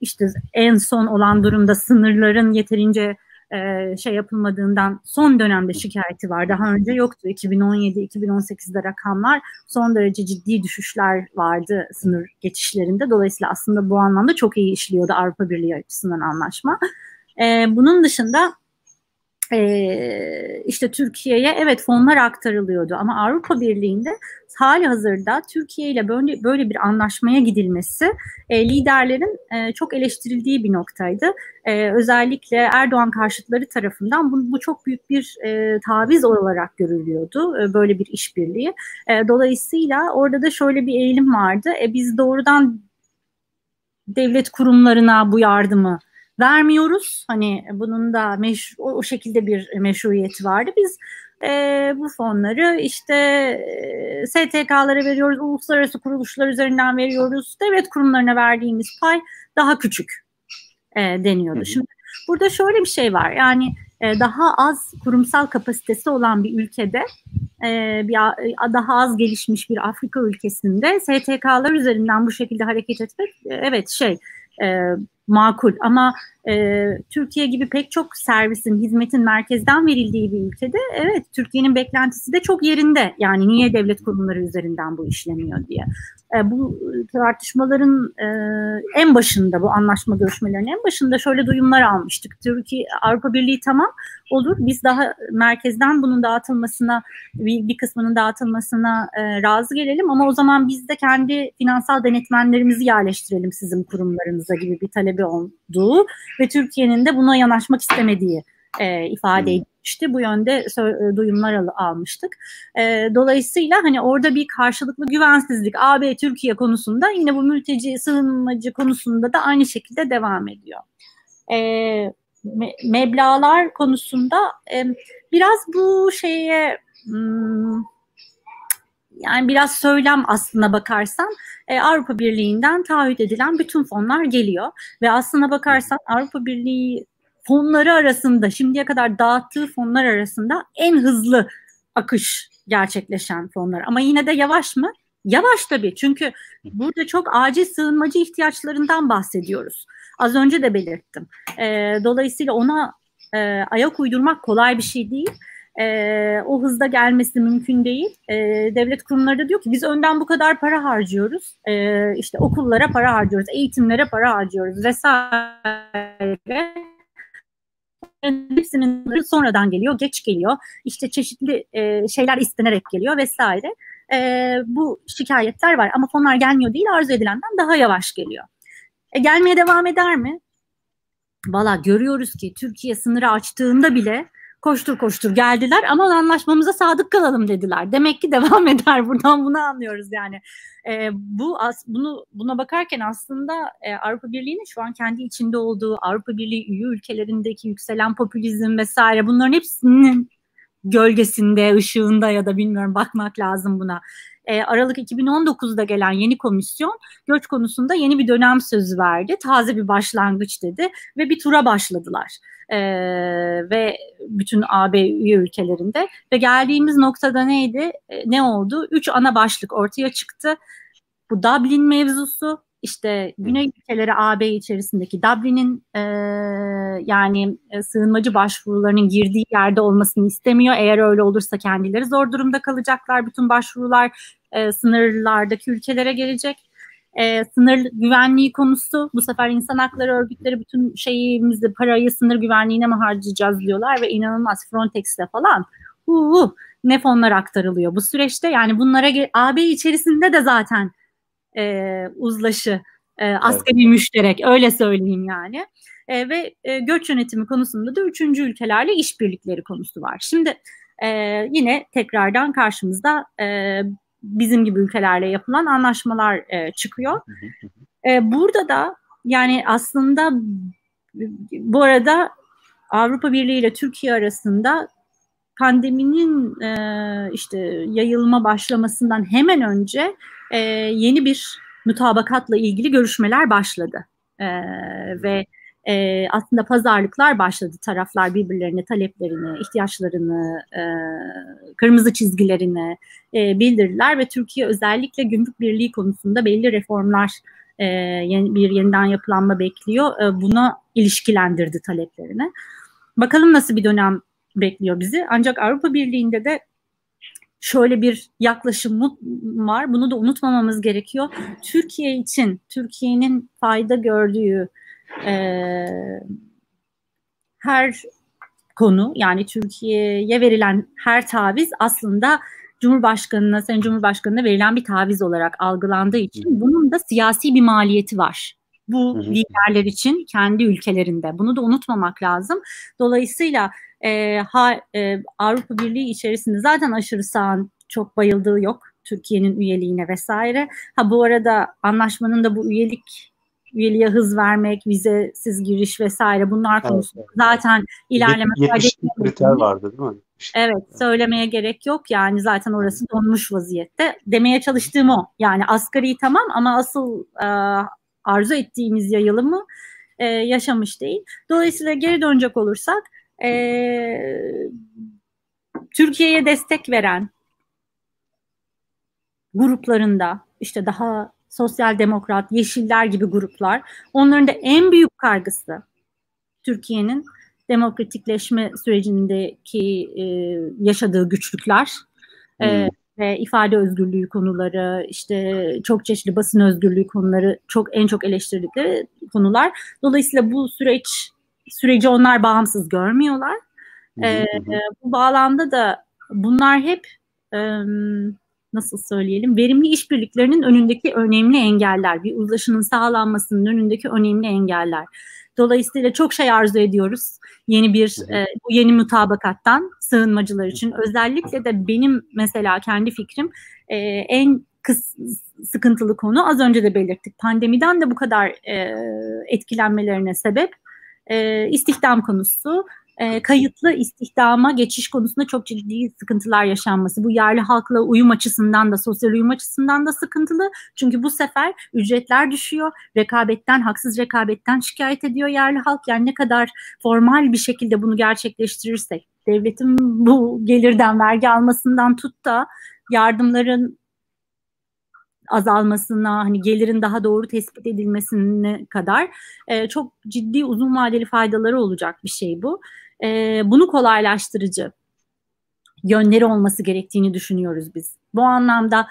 işte en son olan durumda sınırların yeterince e, şey yapılmadığından son dönemde şikayeti var. Daha önce yoktu. 2017-2018'de rakamlar son derece ciddi düşüşler vardı sınır geçişlerinde. Dolayısıyla aslında bu anlamda çok iyi işliyordu Avrupa Birliği açısından anlaşma. E, bunun dışında e, işte Türkiye'ye evet fonlar aktarılıyordu ama Avrupa Birliği'nde hali hazırda Türkiye ile böyle, böyle bir anlaşmaya gidilmesi e, liderlerin e, çok eleştirildiği bir noktaydı. E, özellikle Erdoğan karşıtları tarafından bu, bu çok büyük bir e, taviz olarak görülüyordu e, böyle bir işbirliği. E, dolayısıyla orada da şöyle bir eğilim vardı. E, biz doğrudan devlet kurumlarına bu yardımı vermiyoruz. Hani bunun da meş, o, o şekilde bir meşruiyeti vardı. Biz e, bu fonları işte e, STK'lara veriyoruz, uluslararası kuruluşlar üzerinden veriyoruz. Devlet kurumlarına verdiğimiz pay daha küçük e, deniyordu. Hı hı. Şimdi burada şöyle bir şey var. Yani e, daha az kurumsal kapasitesi olan bir ülkede e, bir daha az gelişmiş bir Afrika ülkesinde STK'lar üzerinden bu şekilde hareket etmek e, evet şey e, makul ama e, Türkiye gibi pek çok servisin, hizmetin merkezden verildiği bir ülkede evet Türkiye'nin beklentisi de çok yerinde. Yani niye devlet kurumları üzerinden bu işlemiyor diye. E, bu tartışmaların e, en başında, bu anlaşma görüşmelerinin en başında şöyle duyumlar almıştık. Türkiye, Avrupa Birliği tamam olur. Biz daha merkezden bunun dağıtılmasına, bir, bir kısmının dağıtılmasına e, razı gelelim ama o zaman biz de kendi finansal denetmenlerimizi yerleştirelim sizin kurumlarınıza gibi bir talebi olduğu ve Türkiye'nin de buna yanaşmak istemediği e, ifade hmm. edilmişti. Bu yönde e, duyumlar al, almıştık. E, dolayısıyla hani orada bir karşılıklı güvensizlik AB Türkiye konusunda yine bu mülteci sığınmacı konusunda da aynı şekilde devam ediyor. E, me, meblalar konusunda e, biraz bu şeye hmm, yani biraz söylem aslına bakarsan e, Avrupa Birliği'nden taahhüt edilen bütün fonlar geliyor ve aslına bakarsan Avrupa Birliği fonları arasında şimdiye kadar dağıttığı fonlar arasında en hızlı akış gerçekleşen fonlar. Ama yine de yavaş mı? Yavaş tabii çünkü burada çok acil sığınmacı ihtiyaçlarından bahsediyoruz. Az önce de belirttim. E, dolayısıyla ona e, ayak uydurmak kolay bir şey değil e, o hızda gelmesi mümkün değil. E, devlet kurumları da diyor ki biz önden bu kadar para harcıyoruz. E, işte okullara para harcıyoruz, eğitimlere para harcıyoruz vesaire. Hepsinin sonradan geliyor, geç geliyor. İşte çeşitli e, şeyler istenerek geliyor vesaire. E, bu şikayetler var ama fonlar gelmiyor değil arzu edilenden daha yavaş geliyor. E, gelmeye devam eder mi? Valla görüyoruz ki Türkiye sınırı açtığında bile koştur koştur geldiler ama anlaşmamıza sadık kalalım dediler. Demek ki devam eder. Buradan bunu anlıyoruz yani. E, bu as, bunu buna bakarken aslında e, Avrupa Birliği'nin şu an kendi içinde olduğu Avrupa Birliği üye ülkelerindeki yükselen popülizm vesaire bunların hepsinin gölgesinde, ışığında ya da bilmiyorum bakmak lazım buna. E, Aralık 2019'da gelen yeni komisyon göç konusunda yeni bir dönem sözü verdi. Taze bir başlangıç dedi ve bir tura başladılar. E, ve bütün AB üye ülkelerinde ve geldiğimiz noktada neydi? E, ne oldu? Üç ana başlık ortaya çıktı. Bu Dublin mevzusu, işte Güney ülkeleri AB içerisindeki Dublin'in e, yani e, sığınmacı başvurularının girdiği yerde olmasını istemiyor. Eğer öyle olursa kendileri zor durumda kalacaklar. Bütün başvurular e, sınırlardaki ülkelere gelecek. E, sınır güvenliği konusu bu sefer insan hakları örgütleri bütün şeyimizi parayı sınır güvenliğine mi harcayacağız diyorlar ve inanılmaz Frontex'te falan hu, hu, ne fonlar aktarılıyor bu süreçte yani bunlara AB içerisinde de zaten e, uzlaşı, e, askeri evet. müşterek öyle söyleyeyim yani. E, ve e, göç yönetimi konusunda da üçüncü ülkelerle işbirlikleri konusu var. Şimdi e, yine tekrardan karşımızda e, bizim gibi ülkelerle yapılan anlaşmalar e, çıkıyor. E, burada da yani aslında bu arada Avrupa Birliği ile Türkiye arasında pandeminin e, işte yayılma başlamasından hemen önce e, yeni bir mutabakatla ilgili görüşmeler başladı. E, ve e, aslında pazarlıklar başladı. Taraflar birbirlerine taleplerini, ihtiyaçlarını, e, kırmızı çizgilerini e, bildirdiler ve Türkiye özellikle gümrük birliği konusunda belli reformlar e, yeni, bir yeniden yapılanma bekliyor. E, buna ilişkilendirdi taleplerini. Bakalım nasıl bir dönem bekliyor bizi. Ancak Avrupa Birliği'nde de şöyle bir yaklaşım var. Bunu da unutmamamız gerekiyor. Türkiye için, Türkiye'nin fayda gördüğü e, her konu yani Türkiye'ye verilen her taviz aslında Cumhurbaşkanı'na, Sayın Cumhurbaşkanı'na verilen bir taviz olarak algılandığı için bunun da siyasi bir maliyeti var. Bu liderler için kendi ülkelerinde. Bunu da unutmamak lazım. Dolayısıyla e, ha, e, Avrupa Birliği içerisinde zaten aşırı sağın çok bayıldığı yok Türkiye'nin üyeliğine vesaire. Ha bu arada anlaşmanın da bu üyelik üyeliğe hız vermek, vizesiz giriş vesaire bunlar evet, konusunda evet. zaten ilerleme 70 kriter vardı değil mi? Evet söylemeye gerek yok yani zaten orası donmuş vaziyette. Demeye çalıştığım o yani asgari tamam ama asıl e, arzu ettiğimiz yayılımı e, yaşamış değil. Dolayısıyla geri dönecek olursak e, Türkiye'ye destek veren gruplarında işte daha sosyal demokrat, yeşiller gibi gruplar onların da en büyük kargısı Türkiye'nin demokratikleşme sürecindeki e, yaşadığı güçlükler e, hmm. e, ve ifade özgürlüğü konuları, işte çok çeşitli basın özgürlüğü konuları çok en çok eleştirdikleri konular. Dolayısıyla bu süreç süreci onlar bağımsız görmüyorlar. E, bu bağlamda da bunlar hep e, nasıl söyleyelim verimli işbirliklerinin önündeki önemli engeller, bir uzlaşının sağlanmasının önündeki önemli engeller. Dolayısıyla çok şey arzu ediyoruz yeni bir e, bu yeni mutabakattan sığınmacılar için. Özellikle de benim mesela kendi fikrim e, en kıs, sıkıntılı konu az önce de belirttik. Pandemiden de bu kadar e, etkilenmelerine sebep e, istihdam konusu. E, kayıtlı istihdama geçiş konusunda çok ciddi sıkıntılar yaşanması. Bu yerli halkla uyum açısından da sosyal uyum açısından da sıkıntılı. Çünkü bu sefer ücretler düşüyor. Rekabetten, haksız rekabetten şikayet ediyor yerli halk. Yani ne kadar formal bir şekilde bunu gerçekleştirirsek devletin bu gelirden vergi almasından tut da yardımların azalmasına, hani gelirin daha doğru tespit edilmesine kadar e, çok ciddi uzun vadeli faydaları olacak bir şey bu. E, bunu kolaylaştırıcı yönleri olması gerektiğini düşünüyoruz biz. Bu anlamda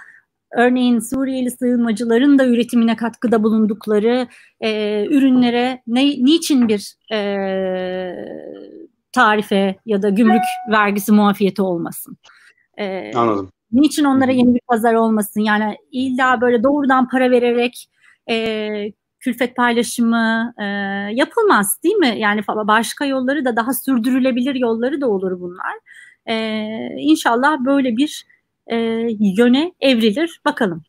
örneğin Suriyeli sığınmacıların da üretimine katkıda bulundukları e, ürünlere ne, niçin bir e, tarife ya da gümrük vergisi muafiyeti olmasın? E, Anladım. Niçin onlara yeni bir pazar olmasın? Yani illa böyle doğrudan para vererek e, külfet paylaşımı e, yapılmaz değil mi? Yani başka yolları da daha sürdürülebilir yolları da olur bunlar. E, inşallah böyle bir e, yöne evrilir. Bakalım.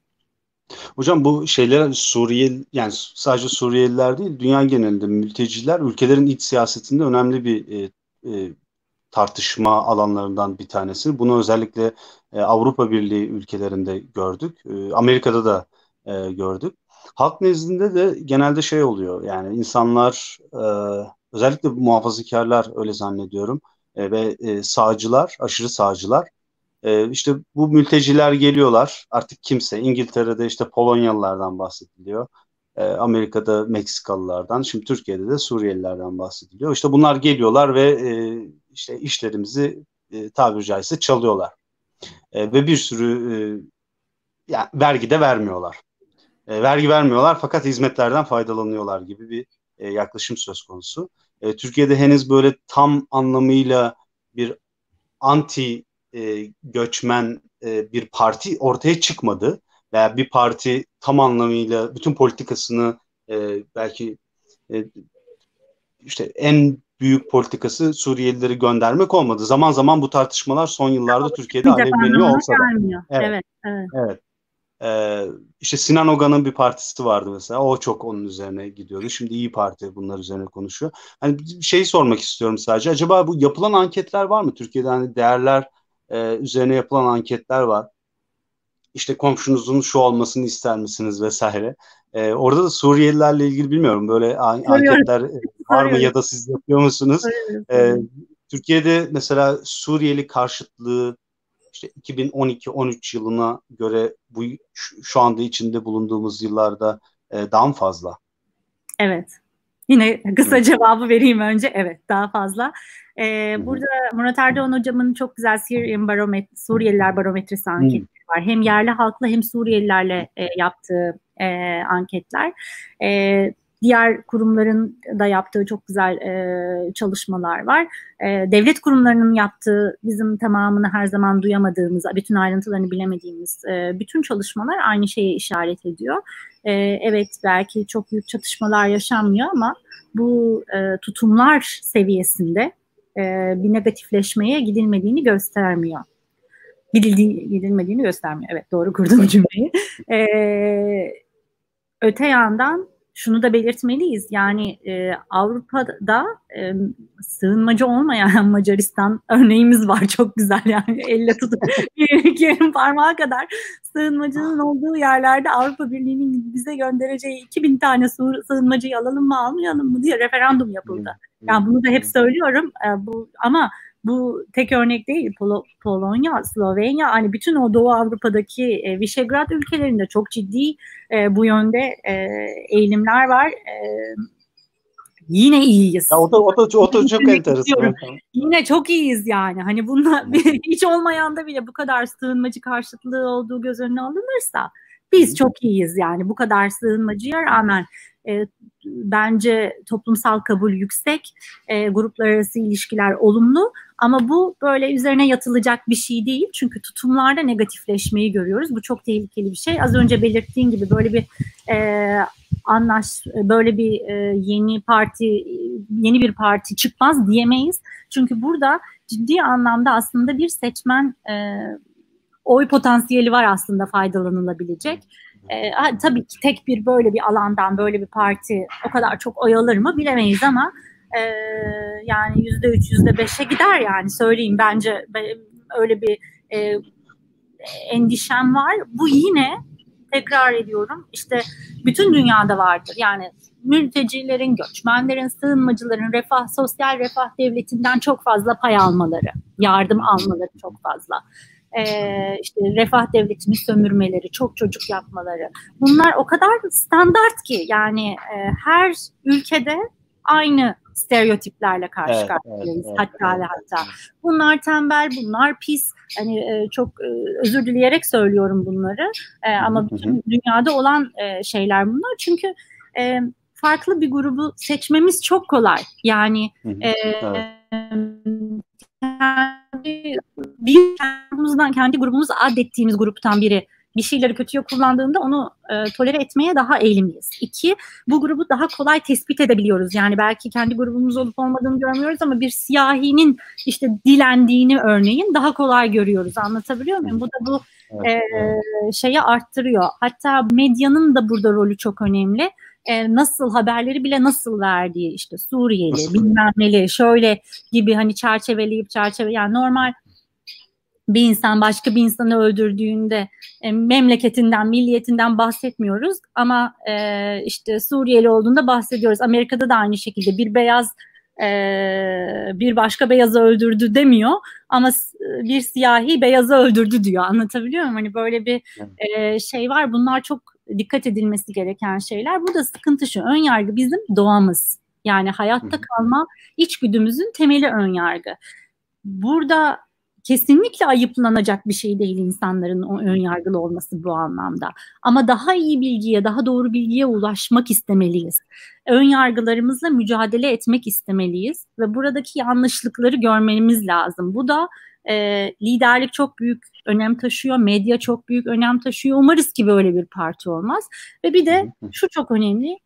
Hocam bu şeyler Suriye yani sadece Suriyeliler değil dünya genelinde mülteciler ülkelerin iç siyasetinde önemli bir e, e, tartışma alanlarından bir tanesi. Bunu özellikle e, Avrupa Birliği ülkelerinde gördük. E, Amerika'da da e, gördük. Halk nezdinde de genelde şey oluyor yani insanlar e, özellikle muhafazakarlar öyle zannediyorum e, ve e, sağcılar, aşırı sağcılar e, işte bu mülteciler geliyorlar artık kimse İngiltere'de işte Polonyalılardan bahsediliyor. E, Amerika'da Meksikalılardan, şimdi Türkiye'de de Suriyelilerden bahsediliyor. İşte bunlar geliyorlar ve e, işte işlerimizi e, tabiri caizse çalıyorlar. E, ve bir sürü e, yani vergi de vermiyorlar. E, vergi vermiyorlar fakat hizmetlerden faydalanıyorlar gibi bir e, yaklaşım söz konusu. E, Türkiye'de henüz böyle tam anlamıyla bir anti e, göçmen e, bir parti ortaya çıkmadı veya bir parti tam anlamıyla bütün politikasını e, belki e, işte en büyük politikası Suriyelileri göndermek olmadı. Zaman zaman bu tartışmalar son yıllarda Türkiye'de alevleniyor olsa da. Evet, evet. evet. evet. Ee, işte Sinan Oga'nın bir partisi vardı mesela. O çok onun üzerine gidiyordu. Şimdi İyi Parti bunlar üzerine konuşuyor. Hani bir şey sormak istiyorum sadece. Acaba bu yapılan anketler var mı? Türkiye'de hani değerler e, üzerine yapılan anketler var. İşte komşunuzun şu olmasını ister misiniz vesaire. E, orada da Suriyelilerle ilgili bilmiyorum böyle an- anketler var mı ya da siz yapıyor musunuz? E, Türkiye'de mesela Suriyeli karşıtlığı işte 2012-13 yılına göre bu şu anda içinde bulunduğumuz yıllarda e, daha mı fazla? Evet. Yine kısa cevabı vereyim önce. Evet daha fazla. Ee, burada Murat Erdoğan hocamın çok güzel Syrian baromet Suriyeliler barometresi anketleri var. Hem yerli halkla hem Suriyelilerle e, yaptığı e, anketler. E, diğer kurumların da yaptığı çok güzel e, çalışmalar var. E, devlet kurumlarının yaptığı bizim tamamını her zaman duyamadığımız, bütün ayrıntılarını bilemediğimiz e, bütün çalışmalar aynı şeye işaret ediyor. E, evet belki çok büyük çatışmalar yaşanmıyor ama bu e, tutumlar seviyesinde e, bir negatifleşmeye gidilmediğini göstermiyor. Gidildiği, gidilmediğini göstermiyor. Evet doğru kurdum cümleyi. E, öte yandan şunu da belirtmeliyiz. Yani e, Avrupa'da e, sığınmacı olmayan Macaristan örneğimiz var. Çok güzel yani elle tutup bir iki parmağı kadar sığınmacının olduğu yerlerde Avrupa Birliği'nin bize göndereceği 2000 tane sığınmacıyı alalım mı almayalım mı diye referandum yapıldı. Yani bunu da hep söylüyorum. E, bu ama bu tek örnek değil. Pol Polonya, Slovenya, hani bütün o Doğu Avrupa'daki e, Visegrad ülkelerinde çok ciddi e, bu yönde e, eğilimler var. E, yine iyiyiz. Ya o da o da, o da çok enteresan. Yine çok iyiyiz yani. Hani bunlar hiç olmayan da bile bu kadar sığınmacı karşıtlığı olduğu göz önüne alınırsa biz çok iyiyiz yani bu kadar sığınmacıya rağmen e, bence toplumsal kabul yüksek, e, gruplar arası ilişkiler olumlu ama bu böyle üzerine yatılacak bir şey değil. Çünkü tutumlarda negatifleşmeyi görüyoruz. Bu çok tehlikeli bir şey. Az önce belirttiğim gibi böyle bir e, anlaş, böyle bir e, yeni parti, yeni bir parti çıkmaz diyemeyiz. Çünkü burada ciddi anlamda aslında bir seçmen e, oy potansiyeli var aslında faydalanılabilecek. E, tabii ki tek bir böyle bir alandan böyle bir parti o kadar çok oy alır mı bilemeyiz ama e, yani yüzde üç yüzde beşe gider yani söyleyeyim bence öyle bir e, endişem var. Bu yine tekrar ediyorum işte bütün dünyada vardır. Yani mültecilerin, göçmenlerin, sığınmacıların refah, sosyal refah devletinden çok fazla pay almaları, yardım almaları çok fazla e, işte refah devletini sömürmeleri, çok çocuk yapmaları. Bunlar o kadar standart ki yani e, her ülkede aynı stereotiplerle karşı evet, karşıyayız evet, hatta evet, hatta. Bunlar tembel, bunlar pis. Hani e, çok e, özür dileyerek söylüyorum bunları. E, ama bütün dünyada olan e, şeyler bunlar. Çünkü e, farklı bir grubu seçmemiz çok kolay. Yani e, kendi bir grubumuzdan, kendi grubumuz adettiğimiz gruptan biri bir şeyleri kötüye kullandığında onu e, tolere etmeye daha eğilimliyiz. İki, bu grubu daha kolay tespit edebiliyoruz. Yani belki kendi grubumuz olup olmadığını görmüyoruz ama bir siyahinin işte dilendiğini örneğin daha kolay görüyoruz. Anlatabiliyor muyum? Bu da bu e, şeyi arttırıyor. Hatta medyanın da burada rolü çok önemli. E, nasıl haberleri bile nasıl verdiği işte Suriyeli, nasıl? bilmem neli, şöyle gibi hani çerçeveleyip çerçeve yani normal bir insan başka bir insanı öldürdüğünde e, memleketinden, milliyetinden bahsetmiyoruz ama e, işte Suriyeli olduğunda bahsediyoruz. Amerika'da da aynı şekilde bir beyaz e, bir başka beyazı öldürdü demiyor ama bir siyahi beyazı öldürdü diyor. Anlatabiliyor muyum? Hani böyle bir e, şey var. Bunlar çok dikkat edilmesi gereken şeyler. Bu da sıkıntı şu. Ön yargı bizim doğamız. Yani hayatta kalma içgüdümüzün temeli ön yargı. Burada kesinlikle ayıplanacak bir şey değil insanların o ön yargılı olması bu anlamda. Ama daha iyi bilgiye, daha doğru bilgiye ulaşmak istemeliyiz. Ön yargılarımızla mücadele etmek istemeliyiz ve buradaki yanlışlıkları görmemiz lazım. Bu da e, liderlik çok büyük önem taşıyor, medya çok büyük önem taşıyor. Umarız ki böyle bir parti olmaz. Ve bir de şu çok önemli,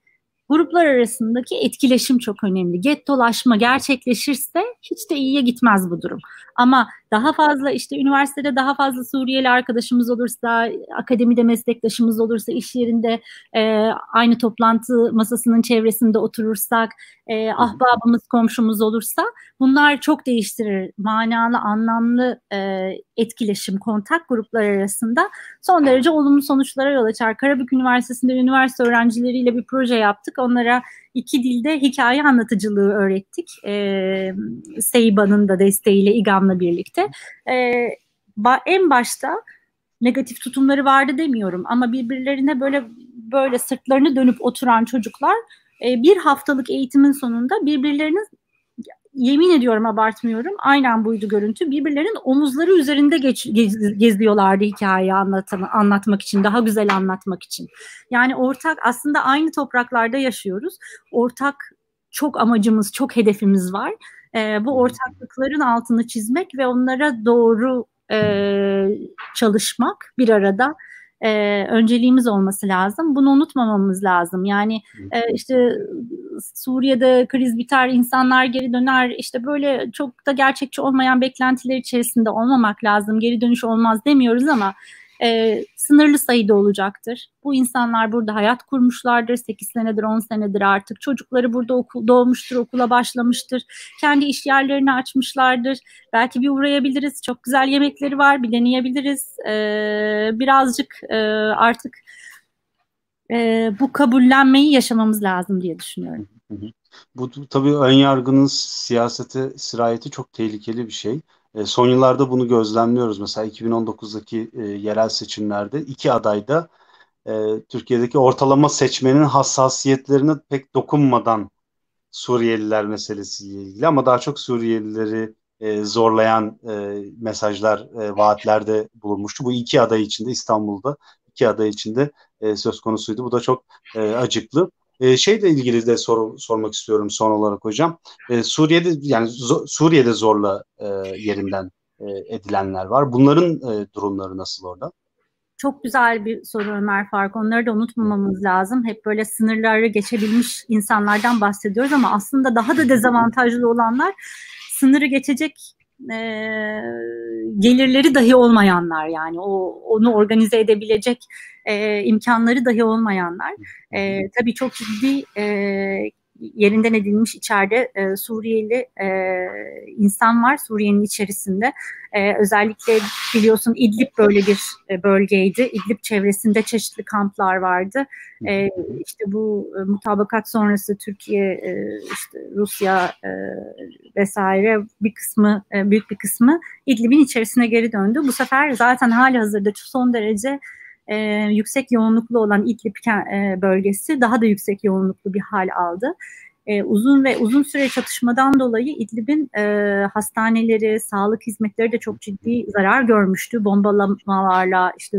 gruplar arasındaki etkileşim çok önemli. Gettolaşma gerçekleşirse hiç de iyiye gitmez bu durum. Ama daha fazla işte üniversitede daha fazla Suriyeli arkadaşımız olursa, akademide meslektaşımız olursa, iş yerinde e, aynı toplantı masasının çevresinde oturursak, e, ahbabımız, komşumuz olursa bunlar çok değiştirir. Manalı, anlamlı e, etkileşim, kontak gruplar arasında son derece olumlu sonuçlara yol açar. Karabük Üniversitesi'nde üniversite öğrencileriyle bir proje yaptık. Onlara iki dilde hikaye anlatıcılığı öğrettik. E, Seyba'nın da desteğiyle İGAM'la birlikte. E, ba, en başta negatif tutumları vardı demiyorum ama birbirlerine böyle böyle sırtlarını dönüp oturan çocuklar e, bir haftalık eğitimin sonunda birbirlerinin yemin ediyorum abartmıyorum. Aynen buydu görüntü. Birbirlerinin omuzları üzerinde geç, gez, geziyorlardı hikayeyi anlatan, anlatmak için, daha güzel anlatmak için. Yani ortak aslında aynı topraklarda yaşıyoruz. Ortak çok amacımız, çok hedefimiz var. E, bu ortaklıkların altını çizmek ve onlara doğru e, çalışmak bir arada e, önceliğimiz olması lazım. Bunu unutmamamız lazım. Yani e, işte Suriye'de kriz biter, insanlar geri döner. İşte böyle çok da gerçekçi olmayan beklentiler içerisinde olmamak lazım. Geri dönüş olmaz demiyoruz ama e, sınırlı sayıda olacaktır. Bu insanlar burada hayat kurmuşlardır. 8 senedir 10 senedir artık. Çocukları burada okul, doğmuştur, okula başlamıştır. Kendi iş yerlerini açmışlardır. Belki bir uğrayabiliriz. Çok güzel yemekleri var. Bir deneyebiliriz. E, birazcık e, artık e, bu kabullenmeyi yaşamamız lazım diye düşünüyorum. Bu tabii ön yargının siyasete sirayeti çok tehlikeli bir şey. E, son yıllarda bunu gözlemliyoruz. Mesela 2019'daki e, yerel seçimlerde iki aday da e, Türkiye'deki ortalama seçmenin hassasiyetlerine pek dokunmadan Suriyeliler meselesiyle ilgili ama daha çok Suriyelileri e, zorlayan e, mesajlar, e, vaatlerde bulunmuştu. Bu iki aday içinde İstanbul'da iki aday içinde e, söz konusuydu. Bu da çok e, acıklı. E, şeyle ilgili de soru sormak istiyorum son olarak hocam. E, Suriye'de yani zo, Suriye'de zorla e, yerinden e, edilenler var. Bunların e, durumları nasıl orada? Çok güzel bir soru Ömer Fark. Onları da unutmamamız lazım. Hep böyle sınırları geçebilmiş insanlardan bahsediyoruz ama aslında daha da dezavantajlı olanlar sınırı geçecek e, gelirleri dahi olmayanlar yani o onu organize edebilecek e, imkanları dahi olmayanlar. E, tabii çok ciddi e, yerinden edilmiş içeride e, Suriyeli e, insan var Suriye'nin içerisinde. E, özellikle biliyorsun İdlib böyle bir e, bölgeydi. İdlib çevresinde çeşitli kamplar vardı. E, işte bu e, mutabakat sonrası Türkiye, e, işte Rusya e, vesaire bir kısmı, e, büyük bir kısmı İdlib'in içerisine geri döndü. Bu sefer zaten hali hazırda son derece e, yüksek yoğunluklu olan İdlib e, bölgesi daha da yüksek yoğunluklu bir hal aldı. E, uzun ve uzun süre çatışmadan dolayı İdlib'in e, hastaneleri, sağlık hizmetleri de çok ciddi zarar görmüştü. Bombalamalarla işte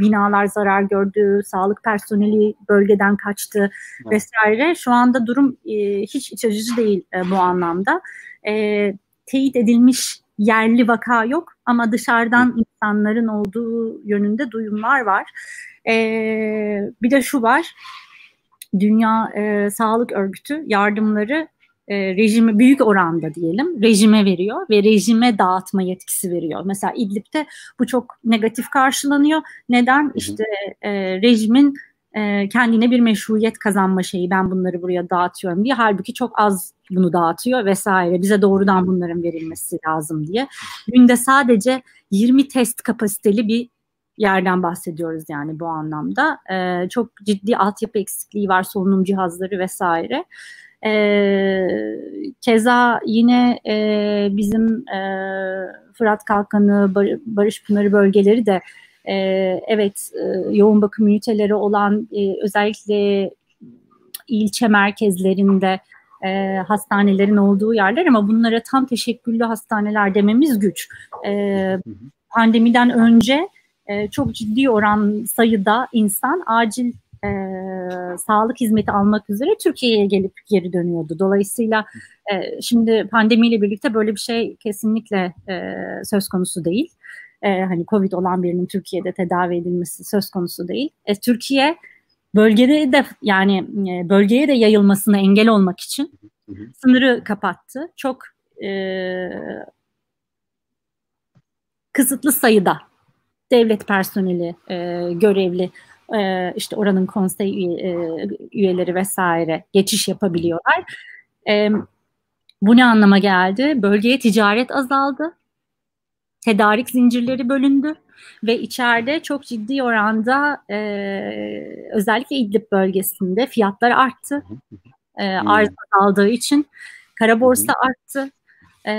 binalar zarar gördü, sağlık personeli bölgeden kaçtı evet. vesaire. Şu anda durum e, hiç iç açıcı değil e, bu anlamda. E, teyit edilmiş yerli vaka yok ama dışarıdan insanların olduğu yönünde duyumlar var. Ee, bir de şu var, Dünya e, Sağlık Örgütü yardımları e, rejimi büyük oranda diyelim rejime veriyor ve rejime dağıtma yetkisi veriyor. Mesela İdlib'de bu çok negatif karşılanıyor. Neden? İşte e, rejimin e, kendine bir meşruiyet kazanma şeyi ben bunları buraya dağıtıyorum diye. Halbuki çok az bunu dağıtıyor vesaire. Bize doğrudan bunların verilmesi lazım diye. Günde sadece 20 test kapasiteli bir yerden bahsediyoruz yani bu anlamda. E, çok ciddi altyapı eksikliği var solunum cihazları vesaire. E, keza yine e, bizim e, Fırat Kalkanı, Bar Barış Pınarı bölgeleri de e, evet e, yoğun bakım üniteleri olan e, özellikle ilçe merkezlerinde e, hastanelerin olduğu yerler ama bunlara tam teşekküllü hastaneler dememiz güç. E, pandemiden önce e, çok ciddi oran sayıda insan acil e, sağlık hizmeti almak üzere Türkiye'ye gelip geri dönüyordu. Dolayısıyla e, şimdi pandemiyle birlikte böyle bir şey kesinlikle e, söz konusu değil. E, hani Covid olan birinin Türkiye'de tedavi edilmesi söz konusu değil. E, Türkiye bölgede de yani e, bölgeye de yayılmasına engel olmak için sınırı kapattı. Çok e, kısıtlı sayıda devlet personeli, e, görevli e, işte oranın konsey e, üyeleri vesaire geçiş yapabiliyorlar. E, bu ne anlama geldi? Bölgeye ticaret azaldı. Tedarik zincirleri bölündü ve içeride çok ciddi oranda e, özellikle İdlib bölgesinde fiyatlar arttı. E, arz azaldığı için kara borsa arttı. E,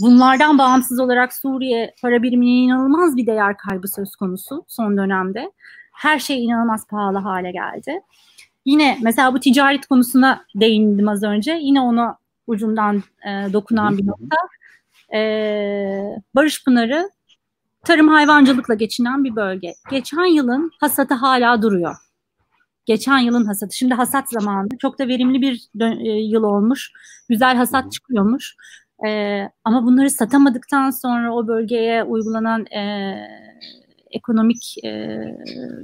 Bunlardan bağımsız olarak Suriye para biriminin inanılmaz bir değer kaybı söz konusu son dönemde. Her şey inanılmaz pahalı hale geldi. Yine mesela bu ticaret konusuna değindim az önce. Yine ona ucundan e, dokunan bir nokta. E, Barış Pınarı tarım hayvancılıkla geçinen bir bölge. Geçen yılın hasatı hala duruyor. Geçen yılın hasatı. Şimdi hasat zamanı. Çok da verimli bir e, yıl olmuş. Güzel hasat çıkıyormuş. E, ama bunları satamadıktan sonra o bölgeye uygulanan e, ekonomik e,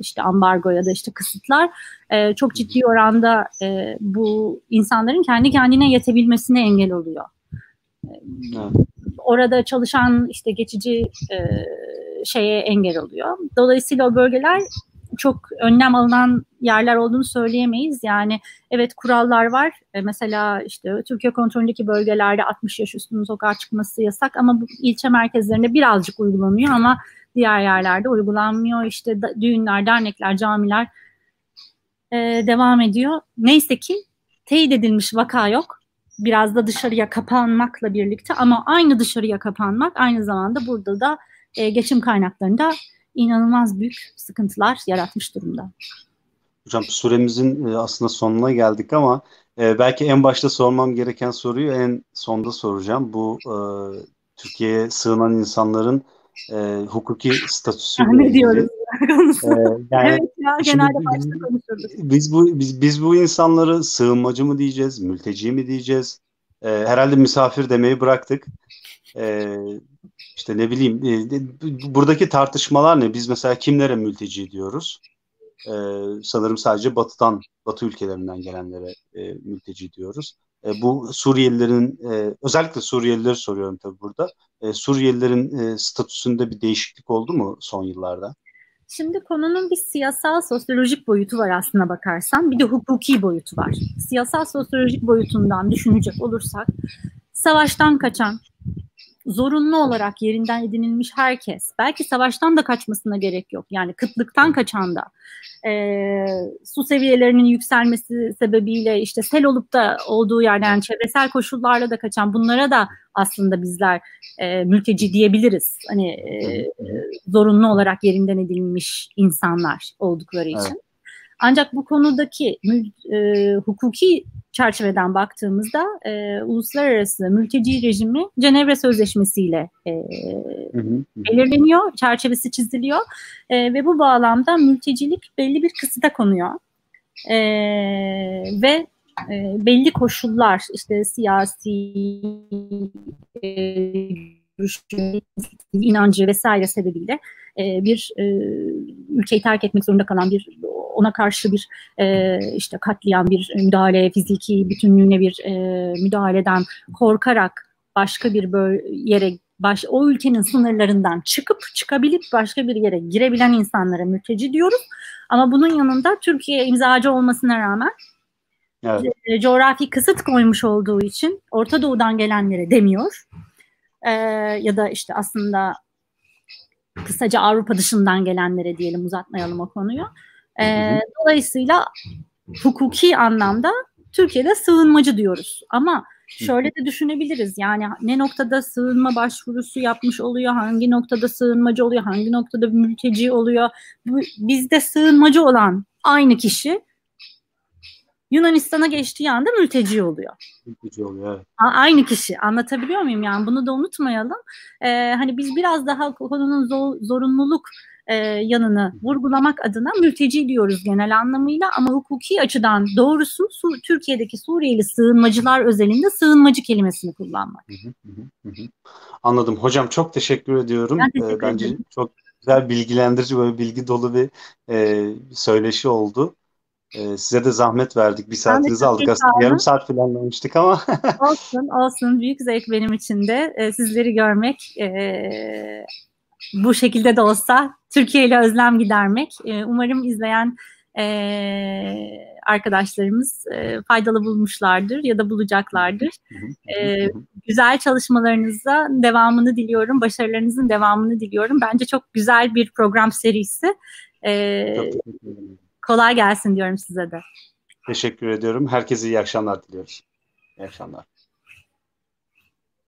işte ambargo ya da işte kısıtlar e, çok ciddi oranda e, bu insanların kendi kendine yetebilmesine engel oluyor. Orada çalışan işte geçici e, şeye engel oluyor. Dolayısıyla o bölgeler çok önlem alınan yerler olduğunu söyleyemeyiz. Yani evet kurallar var. E, mesela işte Türkiye kontrolündeki bölgelerde 60 yaş üstünün sokağa çıkması yasak ama bu ilçe merkezlerinde birazcık uygulanıyor ama diğer yerlerde uygulanmıyor. İşte da, düğünler, dernekler, camiler e, devam ediyor. Neyse ki teyit edilmiş vaka yok. Biraz da dışarıya kapanmakla birlikte ama aynı dışarıya kapanmak aynı zamanda burada da e, geçim kaynaklarında inanılmaz büyük sıkıntılar yaratmış durumda. Hocam süremizin e, aslında sonuna geldik ama e, belki en başta sormam gereken soruyu en sonda soracağım. Bu e, Türkiye'ye sığınan insanların e, hukuki statüsü. Ne diyoruz? Ee, yani evet ya genelde başta konuşurduk. Biz bu biz, biz bu insanları sığınmacı mı diyeceğiz, mülteci mi diyeceğiz? Ee, herhalde misafir demeyi bıraktık. Ee, işte ne bileyim e, buradaki tartışmalar ne? Biz mesela kimlere mülteci diyoruz? E, sanırım sadece batıdan, batı ülkelerinden gelenlere e, mülteci diyoruz. E, bu Suriyelilerin, e, özellikle Suriyelileri soruyorum tabii burada. E, Suriyelilerin e, statüsünde bir değişiklik oldu mu son yıllarda? Şimdi konunun bir siyasal sosyolojik boyutu var aslına bakarsan. Bir de hukuki boyutu var. Siyasal sosyolojik boyutundan düşünecek olursak savaştan kaçan, zorunlu olarak yerinden edinilmiş herkes, belki savaştan da kaçmasına gerek yok. Yani kıtlıktan kaçan da, e, su seviyelerinin yükselmesi sebebiyle işte sel olup da olduğu yerden çevresel koşullarla da kaçan bunlara da aslında bizler e, mülteci diyebiliriz. Hani e, zorunlu olarak yerinden edilmiş insanlar oldukları için. Evet. Ancak bu konudaki e, hukuki çerçeveden baktığımızda e, uluslararası mülteci rejimi Cenevre Sözleşmesi ile e, belirleniyor, çerçevesi çiziliyor e, ve bu bağlamda mültecilik belli bir kısıta konuyor. E, ve e, belli koşullar işte siyasi e, inancı vesaire sebebiyle e, bir e, ülkeyi terk etmek zorunda kalan bir ona karşı bir e, işte katliam, bir müdahale, fiziki bütünlüğüne bir e, müdahaleden korkarak başka bir yere baş, o ülkenin sınırlarından çıkıp çıkabilip başka bir yere girebilen insanlara mülteci diyoruz. Ama bunun yanında Türkiye imzacı olmasına rağmen evet. E, coğrafi kısıt koymuş olduğu için Orta Doğu'dan gelenlere demiyor. E, ya da işte aslında kısaca Avrupa dışından gelenlere diyelim uzatmayalım o konuyu. E, dolayısıyla hukuki anlamda Türkiye'de sığınmacı diyoruz. Ama şöyle de düşünebiliriz. Yani ne noktada sığınma başvurusu yapmış oluyor, hangi noktada sığınmacı oluyor, hangi noktada mülteci oluyor. Bu, bizde sığınmacı olan aynı kişi Yunanistan'a geçtiği anda mülteci oluyor. Mülteci oluyor evet. Aynı kişi anlatabiliyor muyum yani bunu da unutmayalım. Ee, hani biz biraz daha konunun zor, zorunluluk e, yanını vurgulamak adına mülteci diyoruz genel anlamıyla ama hukuki açıdan doğrusu Su Türkiye'deki Suriyeli sığınmacılar özelinde sığınmacı kelimesini kullanmak. Anladım. Hocam çok teşekkür ediyorum. Ben teşekkür ee, Bence ederim. çok güzel bilgilendirici böyle bilgi dolu bir e, söyleşi oldu. Ee, size de zahmet verdik. Bir saatinizi aldık aslında. Yarım saat planlamıştık ama. olsun olsun. Büyük zevk benim için de. Ee, sizleri görmek e, bu şekilde de olsa Türkiye ile özlem gidermek. E, umarım izleyen e, arkadaşlarımız e, faydalı bulmuşlardır ya da bulacaklardır. E, güzel çalışmalarınıza devamını diliyorum. Başarılarınızın devamını diliyorum. Bence çok güzel bir program serisi. E, kolay gelsin diyorum size de. Teşekkür ediyorum. Herkese iyi akşamlar diliyoruz. İyi akşamlar.